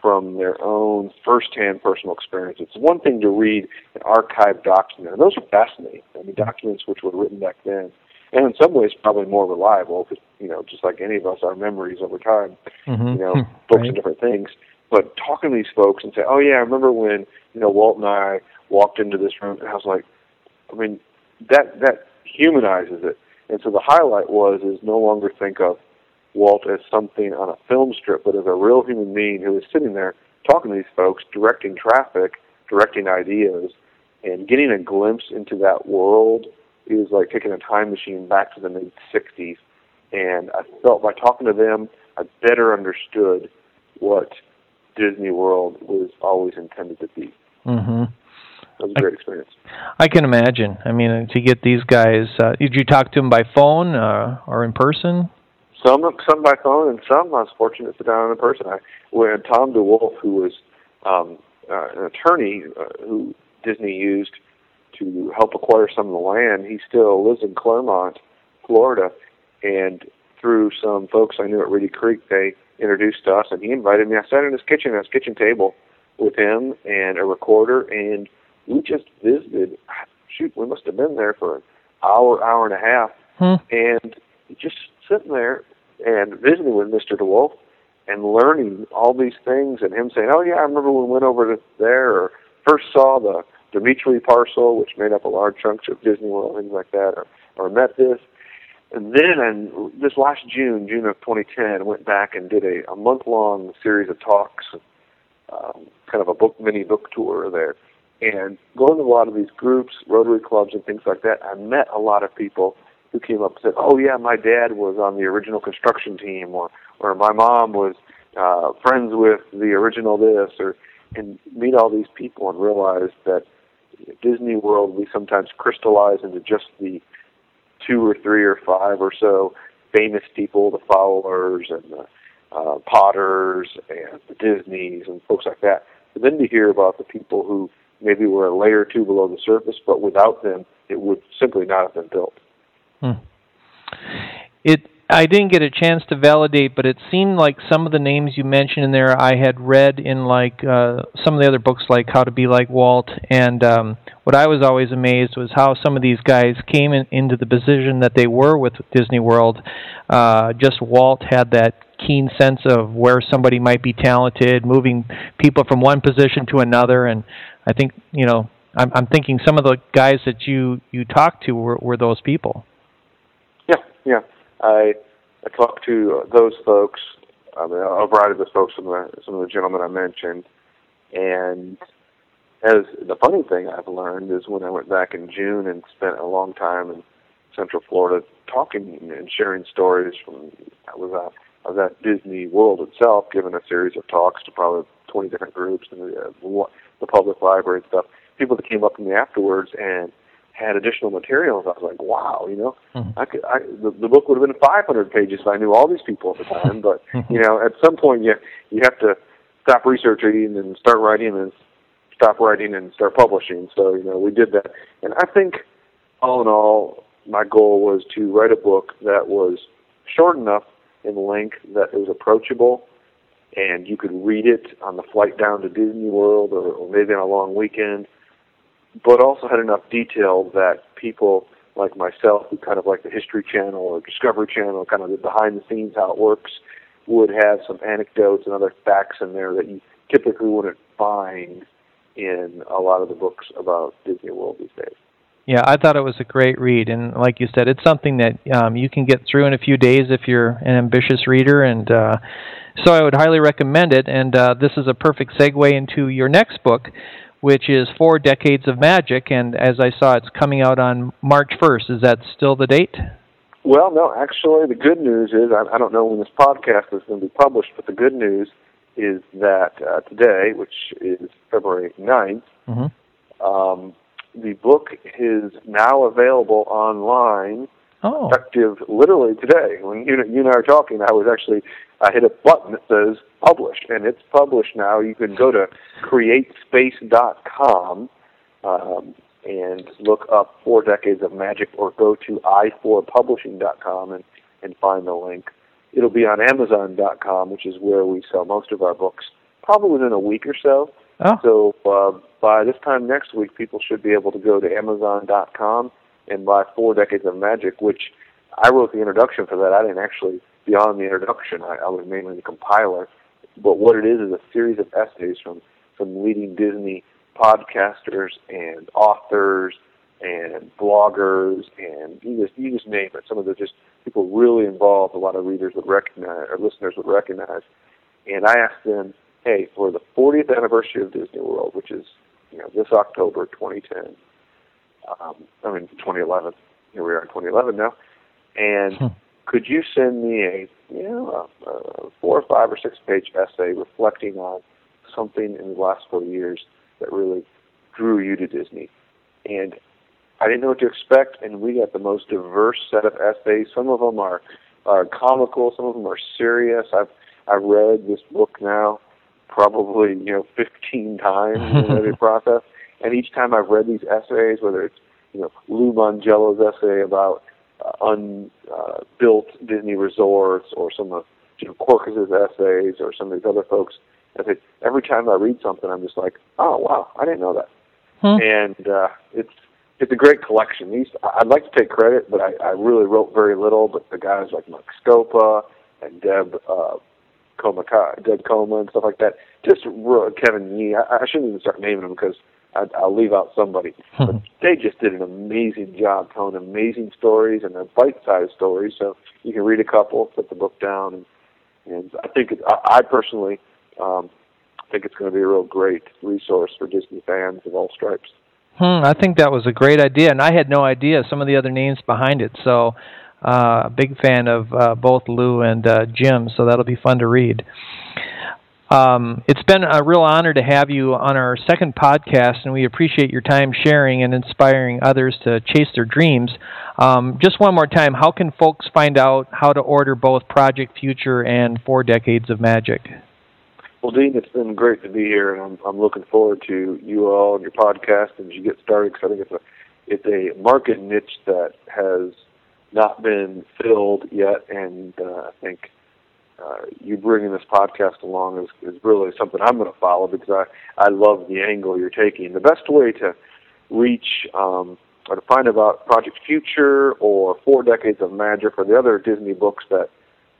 from their own firsthand personal experience. It's one thing to read an archived document, and those are fascinating. I mean, documents which were written back then, and in some ways probably more reliable, because you know, just like any of us, our memories over time, mm-hmm. you know, hmm. books right. and different things. But talking to these folks and say, "Oh yeah, I remember when you know Walt and I walked into this room," and I was like, I mean, that that humanizes it. And so the highlight was is no longer think of Walt as something on a film strip, but as a real human being who is sitting there talking to these folks, directing traffic, directing ideas, and getting a glimpse into that world is like taking a time machine back to the mid 60s. And I felt by talking to them, I better understood what Disney World was always intended to be. Mm-hmm. That was a great experience. I can imagine. I mean, to get these guys, uh, did you talk to them by phone uh, or in person? Some some by phone, and some I was fortunate to sit down in person. I when Tom DeWolf, who was um, uh, an attorney uh, who Disney used to help acquire some of the land, he still lives in Clermont, Florida, and through some folks I knew at Reedy Creek, they introduced us, and he invited me. I sat in his kitchen at his kitchen table with him and a recorder, and we just visited. Shoot, we must have been there for an hour, hour and a half, Hmm. and just sitting there and visiting with Mr. DeWolf and learning all these things, and him saying, "Oh yeah, I remember when we went over to there, or first saw the Demetree parcel, which made up a large chunk of Disney World, things like that, or or met this." And then, and this last June, June of 2010, went back and did a, a month-long series of talks, um, kind of a book mini book tour there, and going to a lot of these groups, Rotary clubs, and things like that. I met a lot of people who came up and said, "Oh yeah, my dad was on the original construction team," or or my mom was uh, friends with the original this, or and meet all these people and realize that Disney World we sometimes crystallize into just the two or three or five or so famous people, the Fowlers and the uh, Potters and the Disneys and folks like that. But then to hear about the people who maybe we're a layer or two below the surface, but without them, it would simply not have been built. Hmm. It I didn't get a chance to validate, but it seemed like some of the names you mentioned in there I had read in like uh, some of the other books, like How to Be Like Walt. And um, what I was always amazed was how some of these guys came in, into the position that they were with Disney World. Uh, just Walt had that keen sense of where somebody might be talented, moving people from one position to another, and I think you know I'm, I'm thinking some of the guys that you you talked to were, were those people. Yeah, yeah. I I talked to those folks, I mean, a variety of those folks, some of the some of the gentlemen I mentioned, and as the funny thing I've learned is when I went back in June and spent a long time in Central Florida talking and sharing stories from I was at was Disney World itself, giving a series of talks to probably 20 different groups and the, uh, the public library and stuff. People that came up to me afterwards and had additional materials. I was like, wow, you know, Mhm. I could, I, the, the book would have been 500 pages if I knew all these people at the time. But *laughs* you know, at some point, you you have to stop researching and start writing, and stop writing and start publishing. So you know, we did that, and I think all in all, my goal was to write a book that was short enough in length that it was approachable. And you could read it on the flight down to Disney World, or, or maybe on a long weekend, but also had enough detail that people like myself, who kind of like the History Channel or Discovery Channel, kind of the behind the scenes how it works, would have some anecdotes and other facts in there that you typically wouldn't find in a lot of the books about Disney World these days. Yeah, I thought it was a great read, and like you said, it's something that um, you can get through in a few days if you're an ambitious reader, and uh, so I would highly recommend it. And uh, this is a perfect segue into your next book, which is Four Decades of Magic, and as I saw, it's coming out on March 1st. Is that still the date? Well, no, actually, the good news is I, I don't know when this podcast is going to be published, but the good news is that uh, today, which is February 9th, Mm-hmm. um, the book is now available online Oh, effective literally today. When you, you and I are talking, I was actually I hit a button that says publish, and it's published now. You can go to createspace.com um, and look up Four Decades of Magic, or go to ayefourpublishing.com and and find the link. It'll be on Amazon.com, which is where we sell most of our books, probably within a week or so. oh, So uh, by this time next week, people should be able to go to Amazon.com and buy Four Decades of Magic, which I wrote the introduction for that. I didn't actually beyond the introduction. I, I was mainly the compiler. But what it is is a series of essays from some leading Disney podcasters and authors and bloggers and you just you just name it. Some of the just people really involved. A lot of readers would recognize or listeners would recognize. And I asked them, hey, for the 40th anniversary of Disney World, which is you know this October 2010. Um, I mean 2011. Here we are in 2011 now, and hmm. could you send me a you know a, a four or five or six page essay reflecting on something in the last four years that really drew you to Disney? And I didn't know what to expect, and we got the most diverse set of essays. Some of them are are comical, some of them are serious. I've I've read this book now probably you know 15 *laughs* times in the process, and each time I've read these essays, whether it's you know Lou Mongello's essay about uh, unbuilt uh, Disney resorts, or some of Jim Korkis's essays, or some of these other folks, I think every time I read something, I'm just like, oh wow, I didn't know that, hmm. and uh, it's it's a great collection. These I'd like to take credit, but I, I really wrote very little. But the guys like Mark Scopa and Deb uh, Koma, Deb Koma and stuff like that, just Kevin Yee. I, I shouldn't even start naming them because I, I'll leave out somebody. *laughs* but they just did an amazing job telling amazing stories, and they're bite-sized stories. So you can read a couple, put the book down, and, and I think it, I, I personally um, think it's going to be a real great resource for Disney fans of all stripes. Hmm, I think that was a great idea, and I had no idea some of the other names behind it. So, uh, big fan of uh, both Lou and uh, Jim. So that'll be fun to read. Um, it's been a real honor to have you on our second podcast, and we appreciate your time sharing and inspiring others to chase their dreams. Um, just one more time, how can folks find out how to order both Project Future and Four Decades of Magic? Well, Dean, it's been great to be here, and I'm, I'm looking forward to you all and your podcast as you get started. Because I think it's a it's a market niche that has not been filled yet, and uh, I think uh, you bringing this podcast along is, is really something I'm going to follow because I I love the angle you're taking. The best way to reach um, or to find about Project Future or Four Decades of Magic or the other Disney books that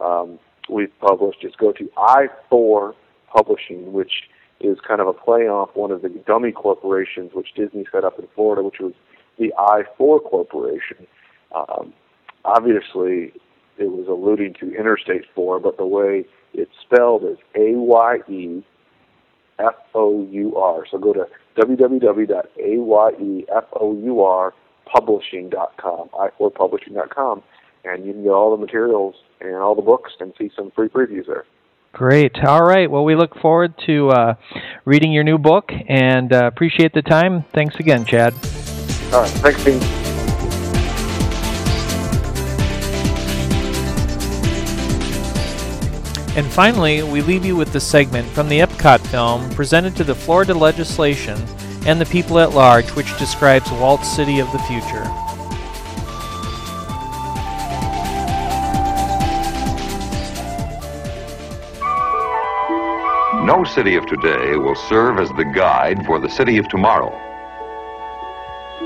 um, we've published is go to Ayefour Publishing, which is kind of a play off one of the dummy corporations which Disney set up in Florida, which was the Ayefour Corporation. Um, obviously, it was alluding to Interstate 4, but the way it's spelled is A Y E F O U R. So go to www.ayefourpublishing.com, ayefourpublishing.com, and you can get all the materials and all the books and see some free previews there. Great. All right. Well, we look forward to uh, reading your new book and uh, appreciate the time. Thanks again, Chad. All right. Thanks, Dean. And finally, we leave you with the segment from the Epcot film presented to the Florida legislation and the people at large, which describes Walt's City of the Future. No city of today will serve as the guide for the city of tomorrow.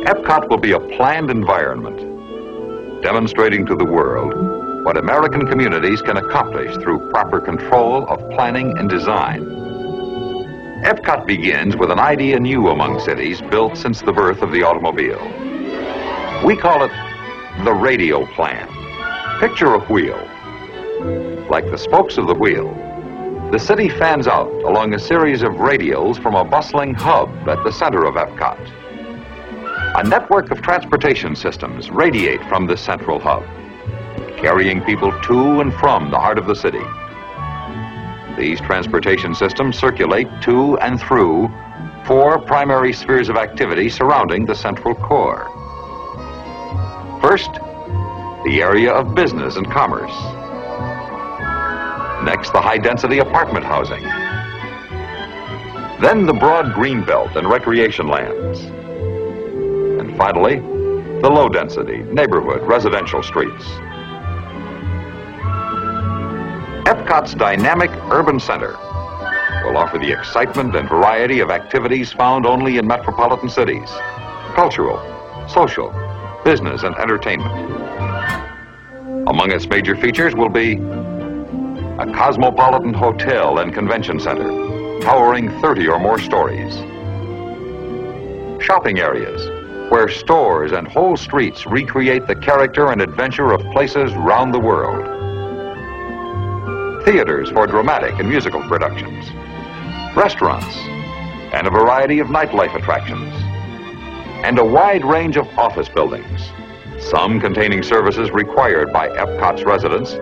Epcot will be a planned environment, demonstrating to the world what American communities can accomplish through proper control of planning and design. Epcot begins with an idea new among cities built since the birth of the automobile. We call it the radial plan. Picture a wheel. Like the spokes of the wheel, the city fans out along a series of radials from a bustling hub at the center of Epcot. A network of transportation systems radiate from this central hub, carrying people to and from the heart of the city. These transportation systems circulate to and through four primary spheres of activity surrounding the central core. First, the area of business and commerce. Next, the high-density apartment housing. Then the broad green belt and recreation lands. And finally, the low-density neighborhood residential streets. Epcot's dynamic urban center will offer the excitement and variety of activities found only in metropolitan cities. Cultural, social, business, and entertainment. Among its major features will be a cosmopolitan hotel and convention center, towering 30 or more stories. Shopping areas, where stores and whole streets recreate the character and adventure of places round the world. Theaters for dramatic and musical productions. Restaurants and a variety of nightlife attractions. And a wide range of office buildings, some containing services required by Epcot's residents,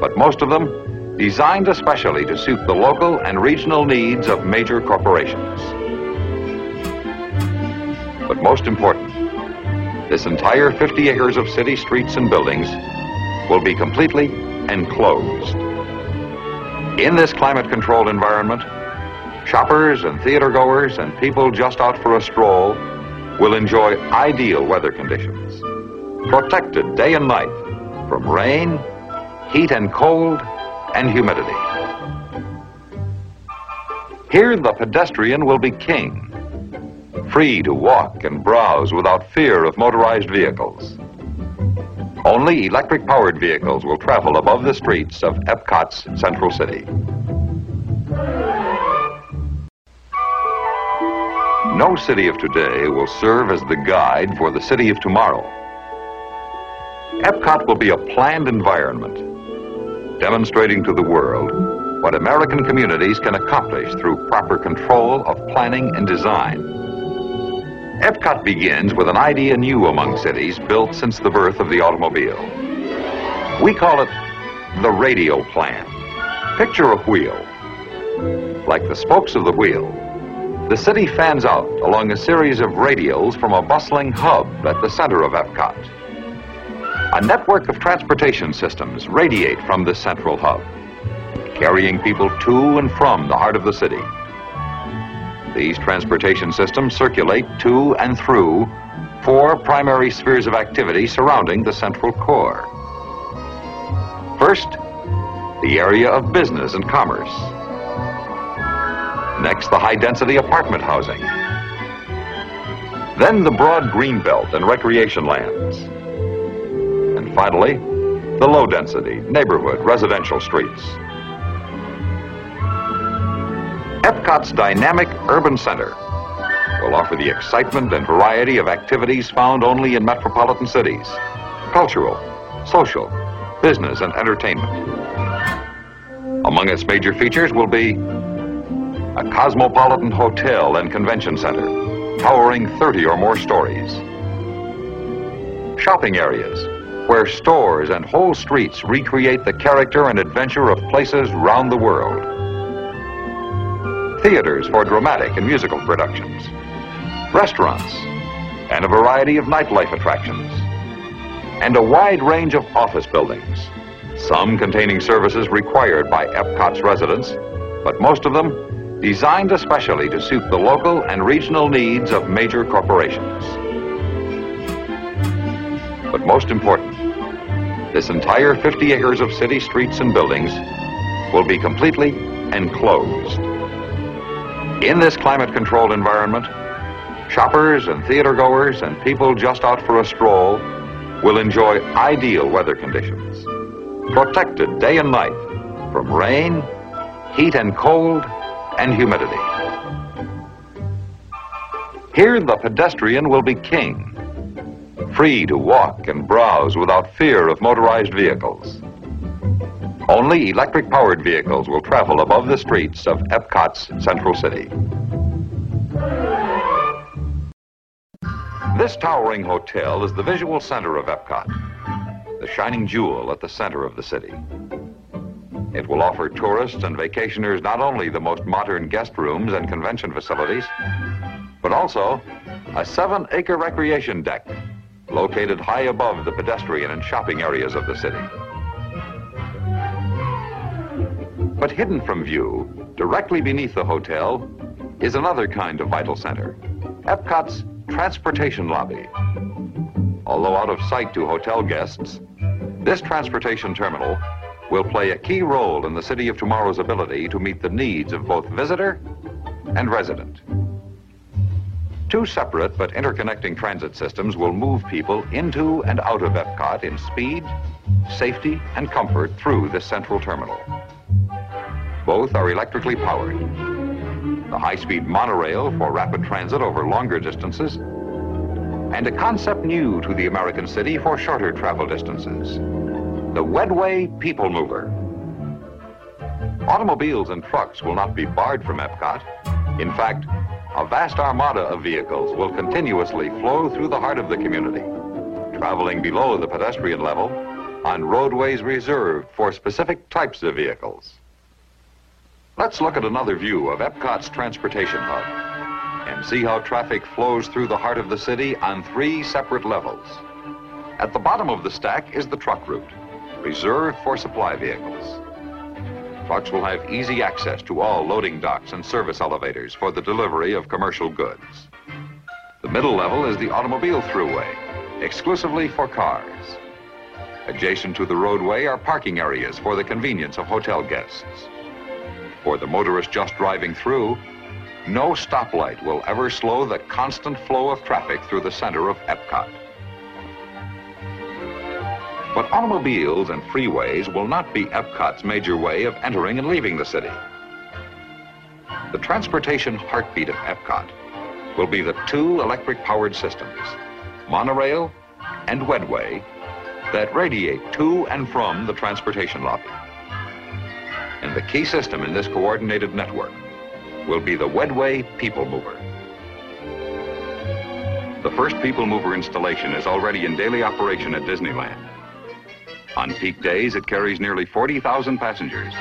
but most of them designed especially to suit the local and regional needs of major corporations. But most important, this entire 50 acres of city streets and buildings will be completely enclosed. In this climate controlled environment, shoppers and theater goers and people just out for a stroll will enjoy ideal weather conditions, protected day and night from rain, heat and cold, and humidity. Here, the pedestrian will be king, free to walk and browse without fear of motorized vehicles. Only electric powered vehicles will travel above the streets of Epcot's central city. No city of today will serve as the guide for the city of tomorrow. Epcot will be a planned environment, demonstrating to the world what American communities can accomplish through proper control of planning and design. Epcot begins with an idea new among cities built since the birth of the automobile. We call it the radial plan. Picture a wheel. Like the spokes of the wheel, the city fans out along a series of radials from a bustling hub at the center of Epcot. A network of transportation systems radiate from this central hub, carrying people to and from the heart of the city. These transportation systems circulate to and through four primary spheres of activity surrounding the central core. First, the area of business and commerce. Next, the high density apartment housing. Then the broad green belt and recreation lands. And finally, the low density neighborhood residential streets. Epcot's dynamic urban center will offer the excitement and variety of activities found only in metropolitan cities cultural, social, business, and entertainment. Among its major features will be a cosmopolitan hotel and convention center, towering 30 or more stories. Shopping areas, where stores and whole streets recreate the character and adventure of places round the world. Theaters for dramatic and musical productions. Restaurants, and a variety of nightlife attractions. And a wide range of office buildings, some containing services required by Epcot's residents, but most of them designed especially to suit the local and regional needs of major corporations. But most important, this entire 50 acres of city streets and buildings will be completely enclosed. In this climate controlled environment, shoppers and theater goers and people just out for a stroll will enjoy ideal weather conditions, protected day and night from rain, heat and cold, and humidity. Here, the pedestrian will be king, free to walk and browse without fear of motorized vehicles. Only electric powered vehicles will travel above the streets of Epcot's central city. This towering hotel is the visual center of Epcot, the shining jewel at the center of the city. It will offer tourists and vacationers not only the most modern guest rooms and convention facilities, but also a seven acre recreation deck located high above the pedestrian and shopping areas of the city. But hidden from view, directly beneath the hotel, is another kind of vital center Epcot's transportation lobby. Although out of sight to hotel guests, this transportation terminal will play a key role in the city of tomorrow's ability to meet the needs of both visitor and resident. Two separate but interconnecting transit systems will move people into and out of Epcot in speed, safety, and comfort through this central terminal. Both are electrically powered. The high-speed monorail for rapid transit over longer distances, and a concept new to the American city for shorter travel distances the Wedway People Mover. Automobiles and trucks will not be barred from Epcot. In fact, a vast armada of vehicles will continuously flow through the heart of the community, traveling below the pedestrian level on roadways reserved for specific types of vehicles. Let's look at another view of Epcot's transportation hub and see how traffic flows through the heart of the city on three separate levels. At the bottom of the stack is the truck route reserved for supply vehicles. Trucks will have easy access to all loading docks and service elevators for the delivery of commercial goods. The middle level is the automobile throughway, exclusively for cars. Adjacent to the roadway are parking areas for the convenience of hotel guests. For the motorist just driving through, no stoplight will ever slow the constant flow of traffic through the center of Epcot. But automobiles and freeways will not be Epcot's major way of entering and leaving the city. The transportation heartbeat of Epcot will be the two electric-powered systems, monorail and Wedway, that radiate to and from the transportation lobby. And the key system in this coordinated network will be the Wedway People Mover. The first People Mover installation is already in daily operation at Disneyland. On peak days, it carries nearly 40,000 passengers.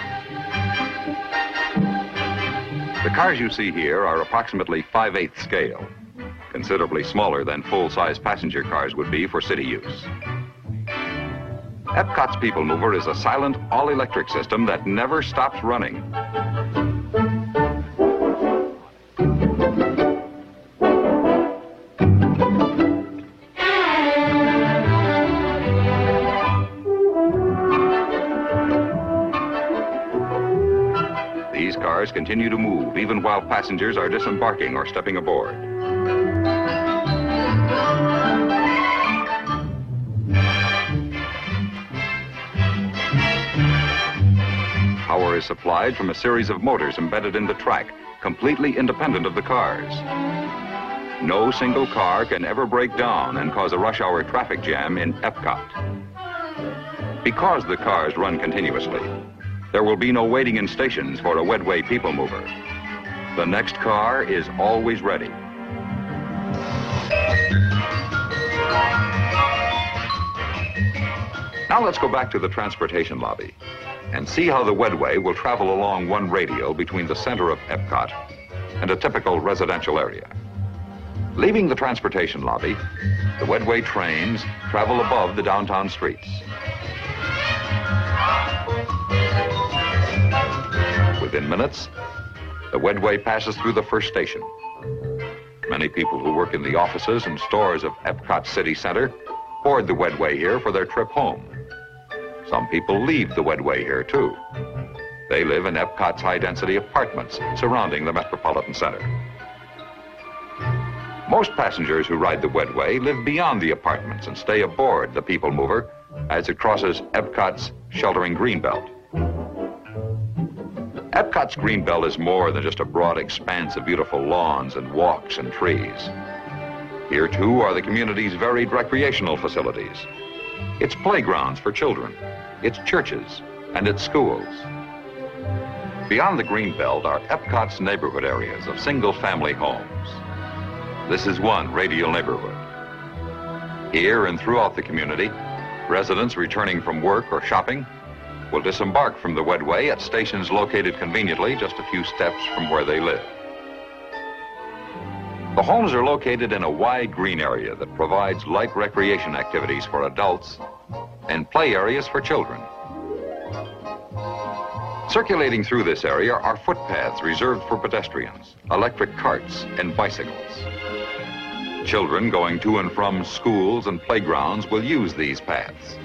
The cars you see here are approximately 5 8 scale, considerably smaller than full-size passenger cars would be for city use. Epcot's People Mover is a silent, all-electric system that never stops running. These cars continue to move even while passengers are disembarking or stepping aboard. Is supplied from a series of motors embedded in the track, completely independent of the cars. No single car can ever break down and cause a rush hour traffic jam in Epcot. Because the cars run continuously, there will be no waiting in stations for a Wedway people mover. The next car is always ready. Now let's go back to the transportation lobby and see how the Wedway will travel along one radial between the center of Epcot and a typical residential area. Leaving the transportation lobby, the Wedway trains travel above the downtown streets. Within minutes, the Wedway passes through the first station. Many people who work in the offices and stores of Epcot City Center board the Wedway here for their trip home. Some people leave the Wedway here too. They live in Epcot's high-density apartments surrounding the Metropolitan Center. Most passengers who ride the Wedway live beyond the apartments and stay aboard the People Mover as it crosses Epcot's sheltering greenbelt. Epcot's Greenbelt is more than just a broad expanse of beautiful lawns and walks and trees. Here, too, are the community's varied recreational facilities. Its playgrounds for children, its churches, and its schools. Beyond the Greenbelt are Epcot's neighborhood areas of single-family homes. This is one radial neighborhood. Here and throughout the community, residents returning from work or shopping will disembark from the Wedway at stations located conveniently just a few steps from where they live. The homes are located in a wide green area that provides light recreation activities for adults and play areas for children. Circulating through this area are footpaths reserved for pedestrians, electric carts, and bicycles. Children going to and from schools and playgrounds will use these paths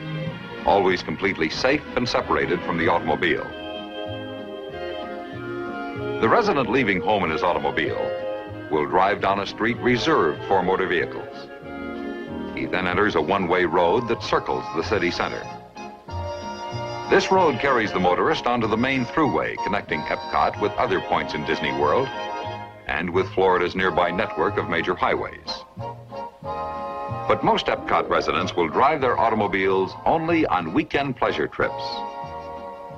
always completely safe and separated from the automobile. The resident leaving home in his automobile will drive down a street reserved for motor vehicles. He then enters a one-way road that circles the city center. This road carries the motorist onto the main throughway connecting Epcot with other points in Disney World and with Florida's nearby network of major highways. But most Epcot residents will drive their automobiles only on weekend pleasure trips.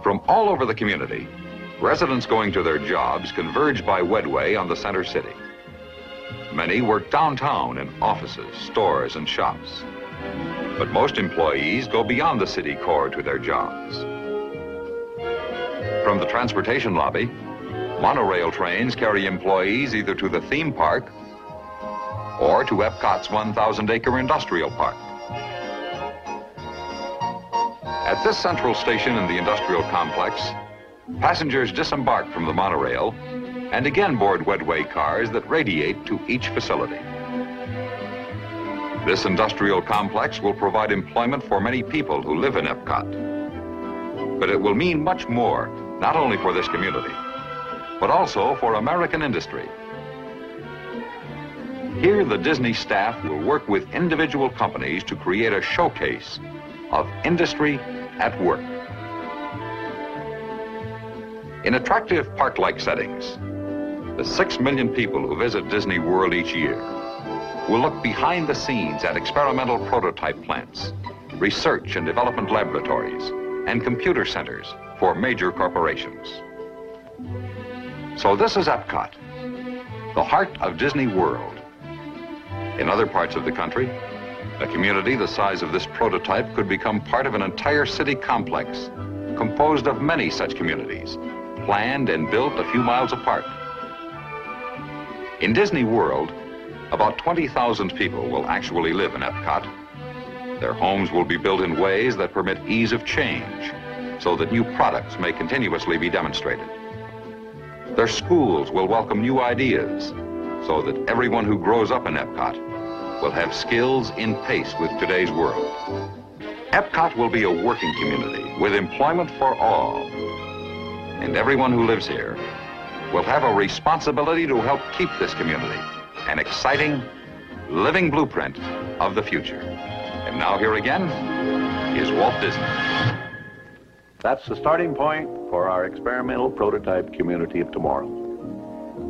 From all over the community, residents going to their jobs converge by Wedway on the center city. Many work downtown in offices, stores, and shops. But most employees go beyond the city core to their jobs. From the transportation lobby, monorail trains carry employees either to the theme park or to Epcot's 1,000-acre industrial park. At this central station in the industrial complex, passengers disembark from the monorail and again board Wedway cars that radiate to each facility. This industrial complex will provide employment for many people who live in Epcot. But it will mean much more, not only for this community, but also for American industry. Here, the Disney staff will work with individual companies to create a showcase of industry at work. In attractive park-like settings, the six million people who visit Disney World each year will look behind the scenes at experimental prototype plants, research and development laboratories, and computer centers for major corporations. So this is Epcot, the heart of Disney World. In other parts of the country, a community the size of this prototype could become part of an entire city complex composed of many such communities, planned and built a few miles apart. In Disney World, about 20,000 people will actually live in Epcot. Their homes will be built in ways that permit ease of change so that new products may continuously be demonstrated. Their schools will welcome new ideas so that everyone who grows up in Epcot will have skills in pace with today's world. Epcot will be a working community with employment for all. And everyone who lives here will have a responsibility to help keep this community an exciting, living blueprint of the future. And now here again is Walt Disney. That's the starting point for our experimental prototype community of tomorrow.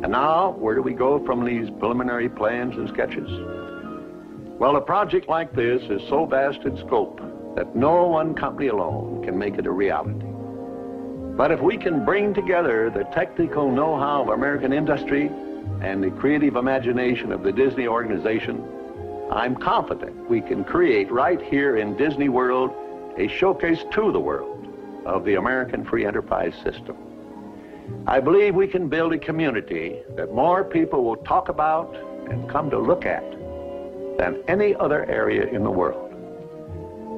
And now, where do we go from these preliminary plans and sketches? Well, a project like this is so vast in scope that no one company alone can make it a reality. But if we can bring together the technical know-how of American industry and the creative imagination of the Disney organization, I'm confident we can create right here in Disney World a showcase to the world of the American free enterprise system. I believe we can build a community that more people will talk about and come to look at than any other area in the world.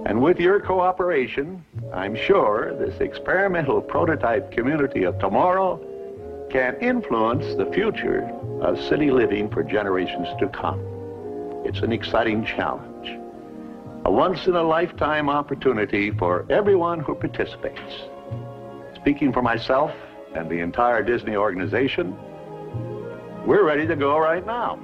And with your cooperation, I'm sure this experimental prototype community of tomorrow can influence the future of city living for generations to come. It's an exciting challenge, a once-in-a-lifetime opportunity for everyone who participates. Speaking for myself and the entire Disney organization, we're ready to go right now.